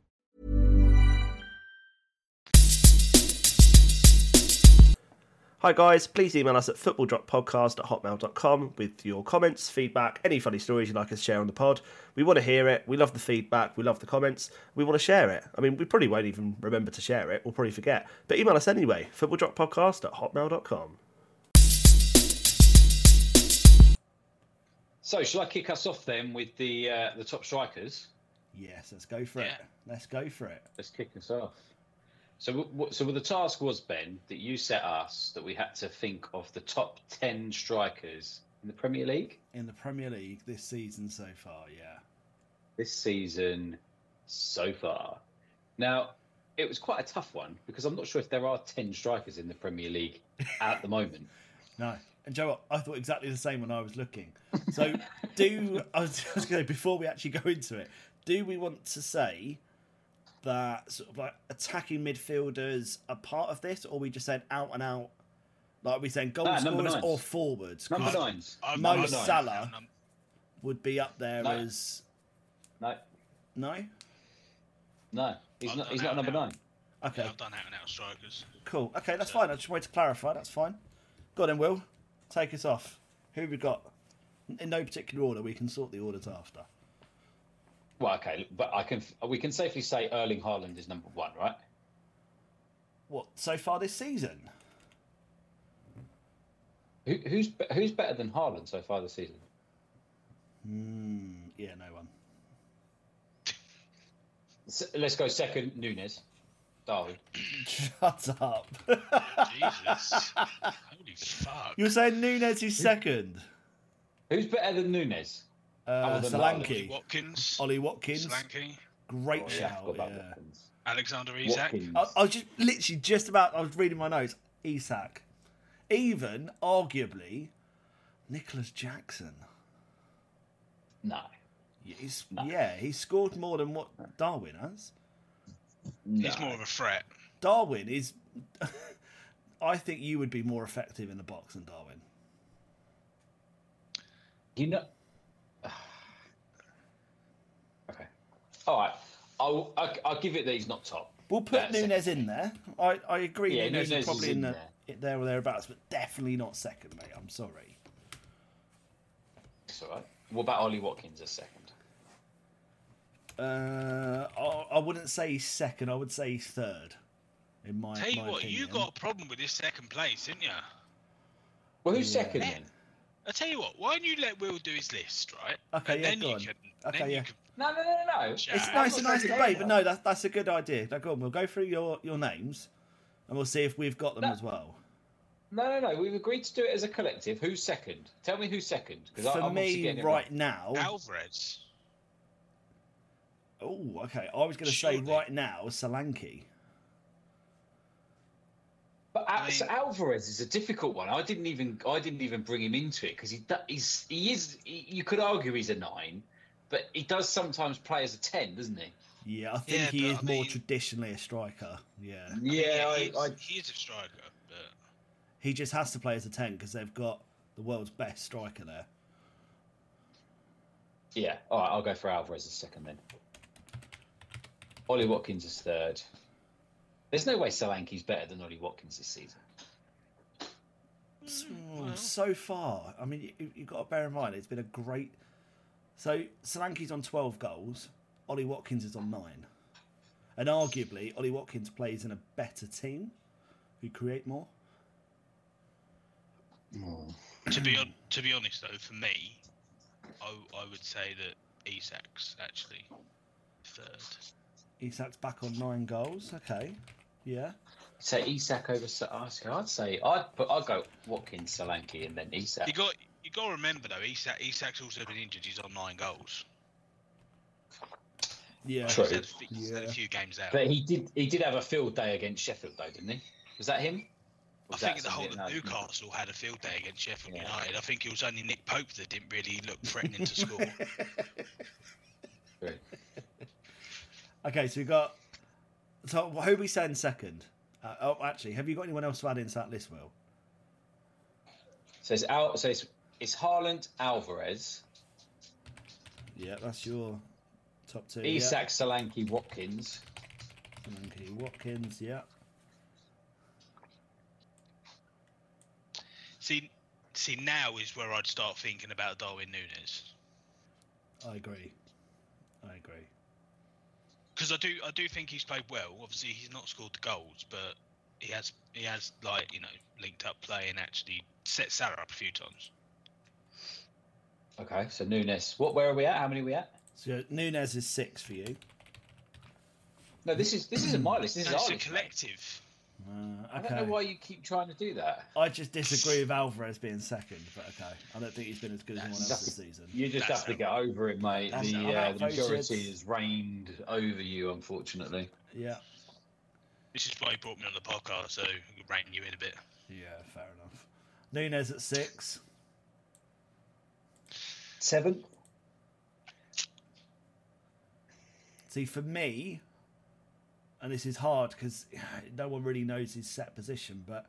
Hi guys, please email us at footballdroppodcast at hotmail.com with your comments, feedback, any funny stories you'd like us to share on the pod. We want to hear it. We love the feedback. We love the comments. We want to share it. I mean, we probably won't even remember to share it. We'll probably forget. But email us anyway, footballdroppodcast at hotmail.com. So, shall I kick us off then with the uh, the top strikers? Yes, let's go for it. Let's go for it. Let's kick us off. So, so the task was Ben that you set us that we had to think of the top ten strikers in the Premier League In the Premier League this season so far, yeah. this season so far. Now, it was quite a tough one because I'm not sure if there are ten strikers in the Premier League at the moment. No. And Joe, I thought exactly the same when I was looking. So, do I was, I was going to before we actually go into it, do we want to say that sort of like attacking midfielders are part of this, or we just said out and out, like are we saying goal Ah, scorers or forwards? Number nines. I'm- Mo I'm- Salah I'm- would be up there No. as No, no. no, he's I've not. He's not number now. nine. Okay, Yeah, I've done out and out strikers. cool. Okay, that's fine. I just wanted to clarify. That's fine. Go on then, Will. Take us off. Who have we got? In no particular order. We can sort the orders after. Well, okay, but I can. We can safely say Erling Haaland is number one, right? What so far this season? Who, who's who's better than Haaland so far this season? Hmm. Yeah, no one. S- let's go second, Núñez. Darwin. Shut up. Jesus. Holy fuck. You're saying Núñez is second. Who's better than Núñez? Uh, Other Solanke. Watkins. Ollie Watkins. Solanke. Great Oh, shout. forgot about Yeah. Watkins. Alexander Isak. I, I was just literally just about. I was reading my notes. Isak. Even arguably, Nicolas Jackson. No. He's, Yeah, he scored more than what Darwin has. He's more of a threat. Darwin is. I think you would be more effective in the box than Darwin. You know. okay. All right. I'll, I'll I'll give it that he's not top. We'll put That's Núñez in there. I, I agree. Yeah, Núñez, Núñez is probably is in, in the, there. it there or thereabouts, but definitely not second, mate. I'm sorry. It's all right. What about Ollie Watkins as second? Uh, I, I wouldn't say second. I would say third. In my, Tell you my what, you got a problem with this second place, didn't you? Well, who's Yeah. second then? I tell you what, why don't you let Will do his list, right? Okay, and yeah, then go you on. can. Okay, then yeah. You can No, no, no, no, no. chat. It's nice, a nice debate, but no, that's that's a good idea. Now, go on, we'll go through your, your names, and we'll see if we've got them No. as well. No, no, no. We've agreed to do it as a collective. Who's second? Tell me who's second. Because For I'm obviously me, getting it right now, Alvarez. oh, okay. I was going to say Surely. right now, Solanke. But Al- I mean- so Alvarez is a difficult one. I didn't even I didn't even bring him into it because he do- he's he is he, you could argue he's a nine, but he does sometimes play as a ten, doesn't he? Yeah, I think Yeah, he is I more mean- traditionally a striker. Yeah, Yeah, he, is, I, I, he is a striker, but he just has to play as a ten because they've got the world's best striker there. yeah. All right, I'll go for Alvarez as second then. Ollie Watkins is third. There's no way Solanke's better than Ollie Watkins this season. Oh, So far, I mean, you, you've got to bear in mind it's been a great. So Solanke's on twelve goals. Ollie Watkins is on nine, and arguably Ollie Watkins plays in a better team, who create more. to be on, to be honest though, for me, I, I would say that Isak's actually third. Isak's back on nine goals. Okay, yeah. So Isak over. Sa- I'd say- I'd say I'd put I'd go Watkins, Solanke, and then Isak. You got you got to remember though, Isak Isak's also been injured. He's on nine goals. Yeah, True. He's had, a few- he's had a few games out. But he did he did have a field day against Sheffield though, didn't he? Was that him? I Was think the whole of Newcastle had a field day against Sheffield Yeah. United. I think it was only Nick Pope that didn't really look threatening to score. True. Okay, so we got. So who we saying second? Uh, oh, actually, have you got anyone else to add into that list, Will? So it's out. so it's it's Haaland Alvarez, Yeah, that's your top two. Isak, Solanke, Watkins. Solanke, Watkins. Yeah. see, see now is where I'd start thinking about Darwin Núñez I agree. I agree. because I do I do think he's played well. Obviously, he's not scored the goals, but he has he has like you know linked up play and actually set Salah up a few times. Okay, so Núñez. What? Where are we at? How many are we at? So Núñez is six for you. No, this is this isn't my list. This is it's our a list. collective. Uh, I don't know why you keep trying to do that. I just disagree with Alvarez being second, but okay. I don't think he's been as good as anyone else this season. You just That's have to get over it, mate. That's The, uh, that the majority has reigned over you, unfortunately. Yeah. This is why he brought me on the podcast, so I could rein you in a bit. Yeah, fair enough. Núñez at six. Seven. See, for me, and this is hard because no one really knows his set position, but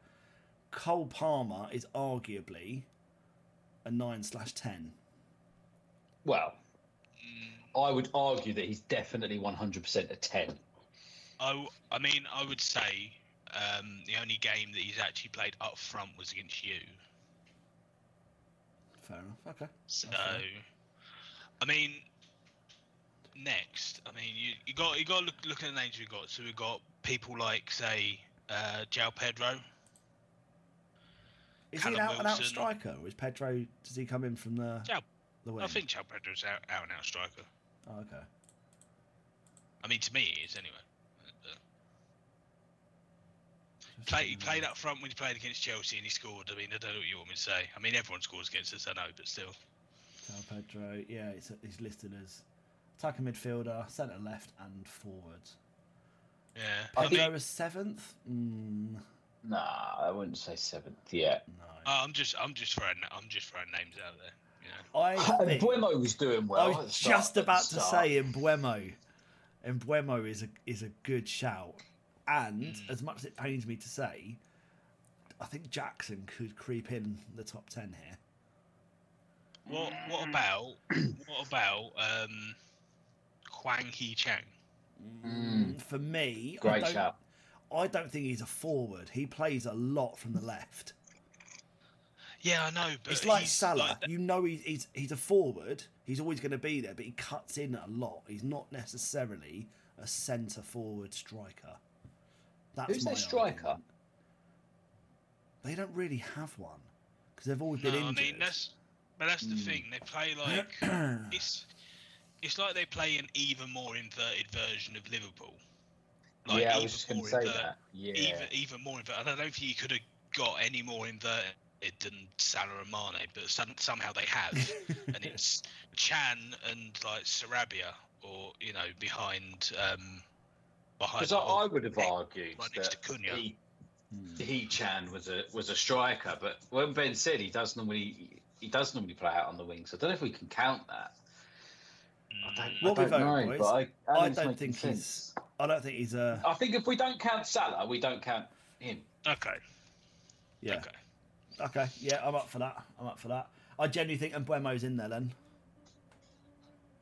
Cole Palmer is arguably a nine slash ten. Well, I would argue that he's definitely 100% a 10. i mean, I would say um, the only game that he's actually played up front was against you. Fair enough. Okay. So. I mean, next, I mean, you you got you got to look look at the names we got. So we got people like say uh, João Pedro. Is he an Callum out and out striker, or is Pedro? Does he come in from the João, the wing? I think João Pedro's out out and out striker. Oh, okay. I mean, to me, he is anyway. But, Play, he played up front when he played against Chelsea and he scored. I mean, I don't know what you want me to say. I mean, everyone scores against us, I know, but still. João Pedro. Yeah, it's, he's listed as attacking midfielder, centre left, and forward. Yeah. I I think- mean, Pedro is seventh. Mm, Nah, I wouldn't say seventh yet. no. I'm just, I'm just throwing, I'm just throwing names out there. You know. I think, Mbeumo was doing well. I was start- just about to start. say Mbeumo. Mbeumo is a is a good shout, and Hmm. as much as it pains me to say, I think Jackson could creep in the top ten here. What what about what about um Hwang Hee-chan? Mm, For me, I Great don't, shout. I don't think he's a forward. He plays a lot from the left. Yeah, I know, but it's like he's Salah. like you know, he's, he's he's a forward. He's always going to be there, but he cuts in a lot. He's not necessarily a centre forward striker. That's Who's their striker? argument. They don't really have one because they've always been no, I mean that's but that's the thing. They play like it's it's like they play an even more inverted version of Liverpool. Like, yeah, I was just going to say invert- that. Yeah. Even even more inverted. I don't think you could have got any more inverted than Salah and Mane, but some, somehow they have, and it's Chan and like Sarabia, or you know, behind um behind. Because I, I would have argued right next that to Cunha. he, hmm. he Chan was a was a striker, but when Ben said he does normally he does normally play out on the wing, so I don't know if we can count that. I don't, What I we don't vote, know, boys? but I, I don't think sense. he's. I don't think he's a. I think if we don't count Salah, we don't count him. Okay. Yeah. Okay. Okay. Yeah, I'm up for that. I'm up for that. I genuinely think Mbeumo's in there then.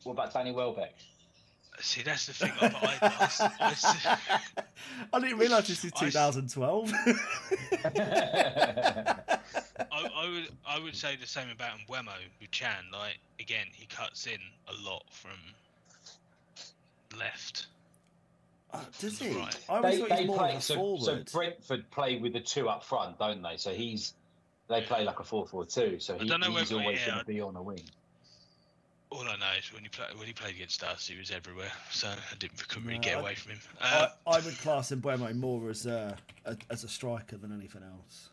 What about Danny Welbeck? See, that's the thing. I, I, I, I, I didn't realise this is 2012. I, I would I would say the same about Mbeumo with Chan. Like again, he cuts in a lot from left. Uh, does he? Right. I They, they he's more play so, so Brentford play with the two up front, don't they? So he's they play like a 4-4-2, so he, don't know he's always going I- to be on a wing. All I know is when he played when he played against us, he was everywhere. So I didn't couldn't really No, get I- away from him. Uh, I, I would class Mbeumo more as a, a as a striker than anything else.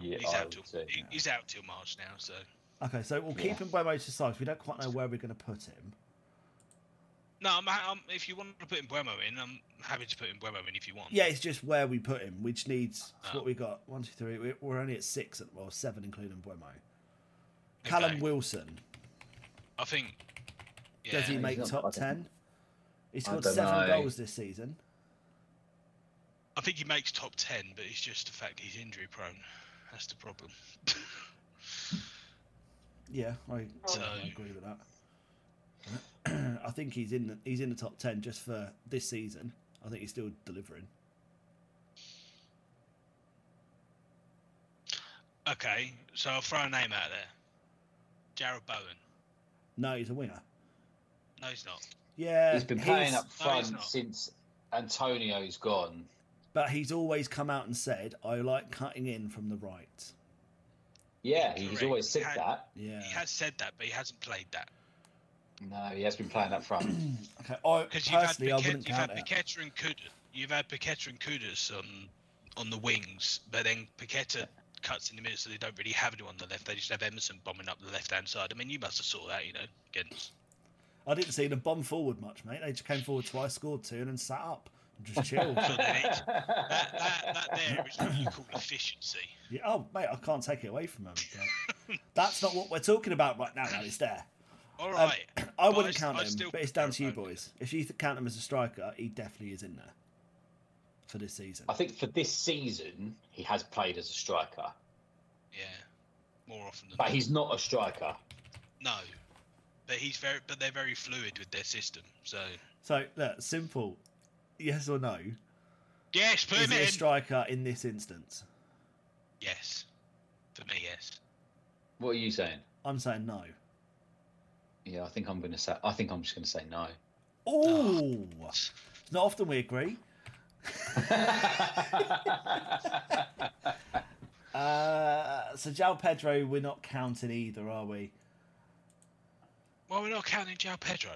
Yeah, he's I out would till say, he- he's out till March now. So Okay, so we'll keep Mbeumo to the side. 'cause We don't quite know where we're going to put him. no, I'm, I'm, if you want to put Mbeumo in, I'm happy to put Mbeumo in if you want. Yeah, it's just where we put him, which needs it's Oh. what we got. One, two, three. we- We're only at six, at, well, seven including Mbeumo. Callum Okay. Wilson. I think. Yeah, Does he make top ten? He I scored seven know. goals this season. I think he makes top ten, but it's just the fact he's injury prone. That's the problem. Yeah, I, So- I agree with that. I think he's in the, he's in the top ten just for this season. I think he's still delivering. Okay, so I'll throw a name out there. Jared Bowen. No, he's a winger. No, he's not. Yeah, he's been playing he's- up front since Antonio's gone. but he's always come out and said, "I like cutting in from the right." Yeah, he's Correct. always said He had- that. Yeah. He has said that, but he hasn't played that. No, he has been playing up front. Okay, I Because you've had, personally, I wouldn't you've count had it. And Kudus, you've had Paqueta and Kudus on on the wings, but then Paqueta cuts in the middle, so they don't really have anyone on the left. They just have Emerson bombing up the left hand side. I mean, you must have saw that, you know, against. I didn't see them bomb forward much, mate. They just came forward twice, scored two, and then sat up and just chilled. So that, that, that there is what you call efficiency. yeah, oh, mate, I can't take it away from them. but that's not what we're talking about right now. It's there. All Um. I wouldn't s- count I him, but it's down to you boys. If you th- count him as a striker, he definitely is in there for this season. I think for this season, he has played as a striker, Yeah, more often than but not. he's not a striker. No, but he's very, but they're very fluid with their system. So So, look, simple. Yes or no? yes, put Is him he a striker in this instance? yes, for me, yes. What are you saying? I'm saying no. Yeah, I think I'm going to say. I think I'm just going to say no. Oh, it's ah. not often we agree. uh, so, João Pedro, we're not counting either, are we? Well, we're not counting João Pedro.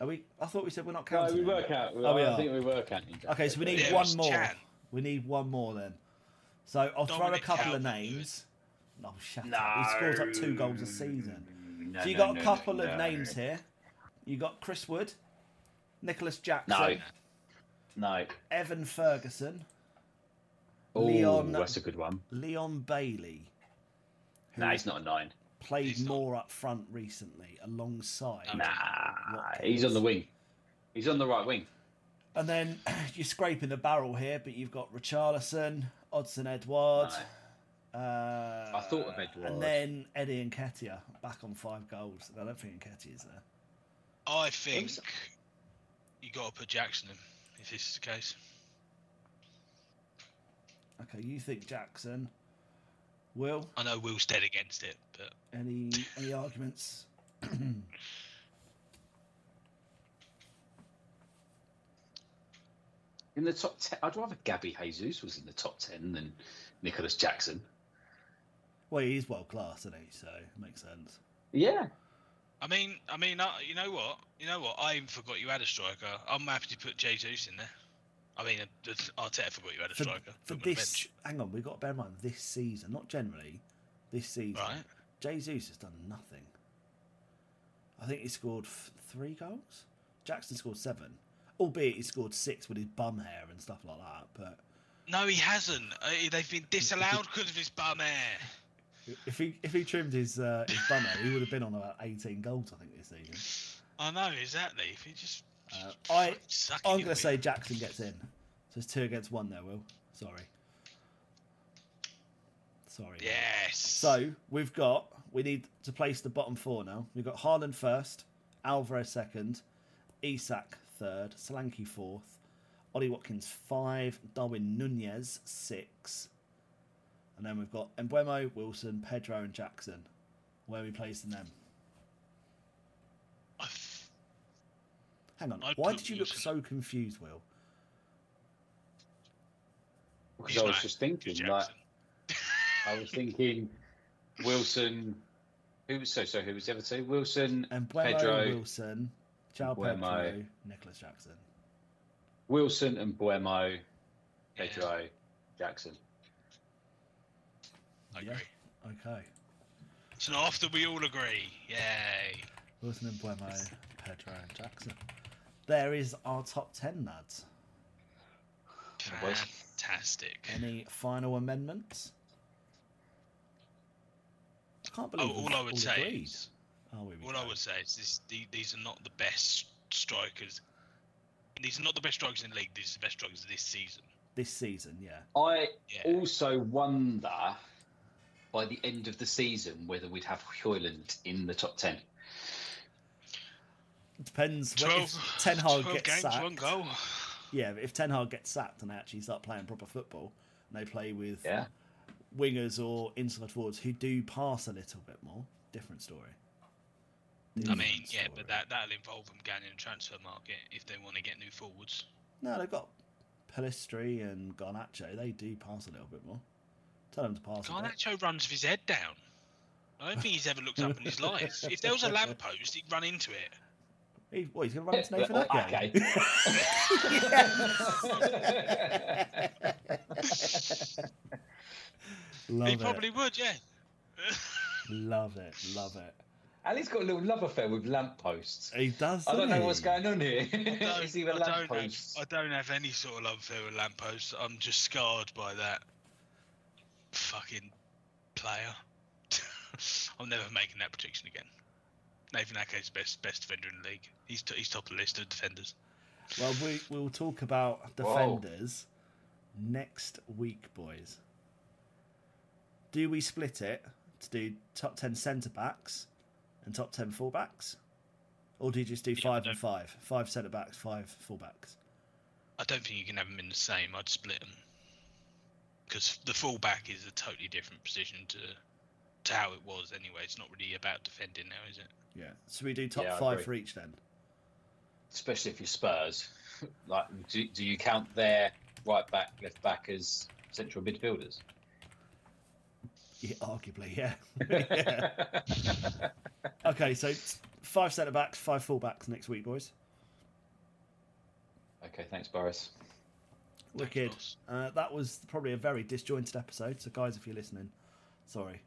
Are we? I thought we said we're not No, counting. we him. work out. Oh, we I are. think we work out. Okay, so we need Yeah, one more. Chan. We need one more then. So I'll throw a Dominic couple of names. No, shut up. He scores up two goals a season. No, so you no, got a couple no, of no. names here. You got Chris Wood, Nicolas Jackson, No. No. Evan Ferguson, Oh, Leon- that's a good one. Leon Bailey. who No, he's not a nine. Played more up front recently alongside. Nah, he's on the wing. He's on the right wing. And then you're scraping the barrel here, but you've got Richarlison, Odsonne Edouard, Uh, I thought of Edouard. And then Eddie Nketiah back on five goals. I don't think Nketiah's there. I think you got to put Jackson in if this is the case. Okay, you think Jackson? Will I know Will's dead against it, but any any arguments? In the top ten, I'd rather Gabby Jesus was in the top ten than Nicolas Jackson. well, he is world class, isn't he? So it makes sense. Yeah. I mean, I mean, uh, you know what? You know what? I even forgot you had a striker. I'm happy to put Jesus in there. I mean, uh, Arteta forgot you had a For, striker. for Put him on the this, hang on, we've got to bear in mind this season, not generally. This season, Right. Jesus has done nothing. I think he scored f- three goals. Jackson scored seven, albeit he scored six with his bum hair and stuff like that. But No, he hasn't. Uh, they've been disallowed because of his bum hair. If he if he trimmed his uh, his bum he would have been on about eighteen goals, I think, this season. I know exactly. If he just Uh, I I'm going to say Jackson gets in. So it's two against one there, Will. Sorry. Sorry. yes. So we've got we need to place the bottom four now. We've got Haaland first, Alvarez second, Isak third, Solanke fourth, Ollie Watkins five, Darwin Núñez six, and then we've got Mbeumo, Wilson, Pedro, and Jackson. Where are we placing them? Hang on. I'd Why did you look Wilson. so confused, Will? Because I was just thinking, like, I was thinking Wilson. Who was so so? Who was the other two? Wilson, Mbeumo, Pedro, Wilson, João Mbeumo. Pedro, Nicolas Jackson. Wilson and Buemo, Pedro, Jackson. I agree. Okay. So after we all agree, yay. Wilson and Buemo, Pedro and Jackson. There is our top 10, lads. Fantastic. Any final amendments? I can't Oh, believe all I would say agreed. is, Oh, we all go. I would say is this: the, these are not the best strikers. These are not the best strikers in the league. These are the best strikers this season. This season, yeah. I also wonder by the end of the season whether we'd have Højlund in the top ten. Depends. when- 12, if Ten Hag gets games, sacked. one goal. Yeah, if Ten Hag gets sacked and they actually start playing proper football, and they play with Yeah. wingers or inside forwards who do pass a little bit more, different story. I mean, yeah, but that that'll involve them going in the transfer market if they want to get new forwards. No, they've got Pelistri and Garnacho. They do pass a little bit more. Tell them to pass. a bit. Garnacho runs with his head down. I don't think he's ever looked up in his life. If there was a lamppost, he'd run into it. He, what, he's going to run into Nathan Ake? Love he it. probably would, yeah. Love it. Love it. Ali's got a little love affair with lampposts. He does. I don't know what's going on here. I don't, Is he with I, don't have. I don't have any sort of love affair with lampposts. I'm just scarred by that fucking player. I'm never making that prediction again. Nathan Ake's best best defender in the league. He's t- he's top of the list of defenders. Well, we we'll talk about Whoa. defenders next week, boys. Do we split it to do top ten centre backs and top ten full backs, or do you just do five and five? Five centre backs, five full backs. I don't think you can have them in the same. I'd split them because the fullback is a totally different position to to how it was anyway. It's not really about defending now, is it? Yeah. So we do top Yeah, five for each then. Especially if you're Spurs. Like, do, do you count their right back, left back as central midfielders? Yeah, arguably, yeah. Yeah. okay, so it's five centre backs, five full backs next week, boys. Okay, thanks, Boris. Wicked. Uh, that was probably a very disjointed episode. So, guys, if you're listening, sorry,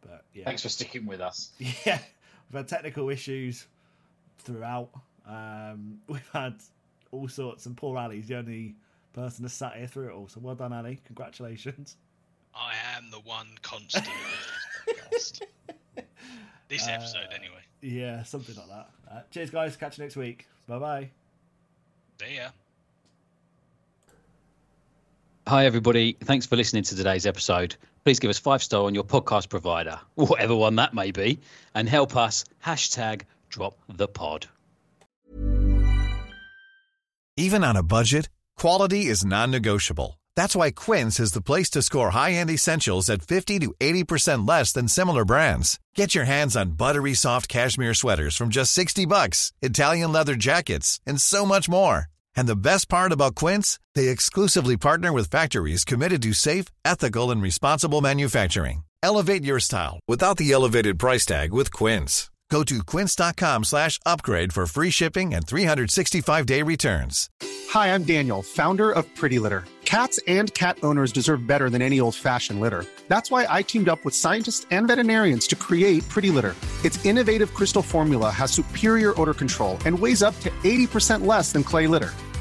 but yeah, Thanks for sticking with us. yeah, we've had technical issues throughout. Um, we've had all sorts, and poor Ali's the only person that's sat here through it all. So, well done, Ali. Congratulations. I am the one constant this podcast. This episode, anyway. Yeah, something like that. Uh, cheers, guys. Catch you next week. Bye bye. See ya. Hi, everybody. Thanks for listening to today's episode. Please give us five star on your podcast provider, whatever one that may be, and help us hashtag drop the pod. Even on a budget, quality is non-negotiable. That's why Quince is the place to score high-end essentials at 50 to 80% less than similar brands. Get your hands on buttery soft cashmere sweaters from just 60 bucks, Italian leather jackets, and so much more. And the best part about Quince, they exclusively partner with factories committed to safe, ethical, and responsible manufacturing. Elevate your style without the elevated price tag with Quince. Go to quince.com slash upgrade for free shipping and 365-day returns. Hi, I'm Daniel, founder of Pretty Litter. Cats and cat owners deserve better than any old-fashioned litter. That's why I teamed up with scientists and veterinarians to create Pretty Litter. Its innovative crystal formula has superior odor control and weighs up to 80% less than clay litter.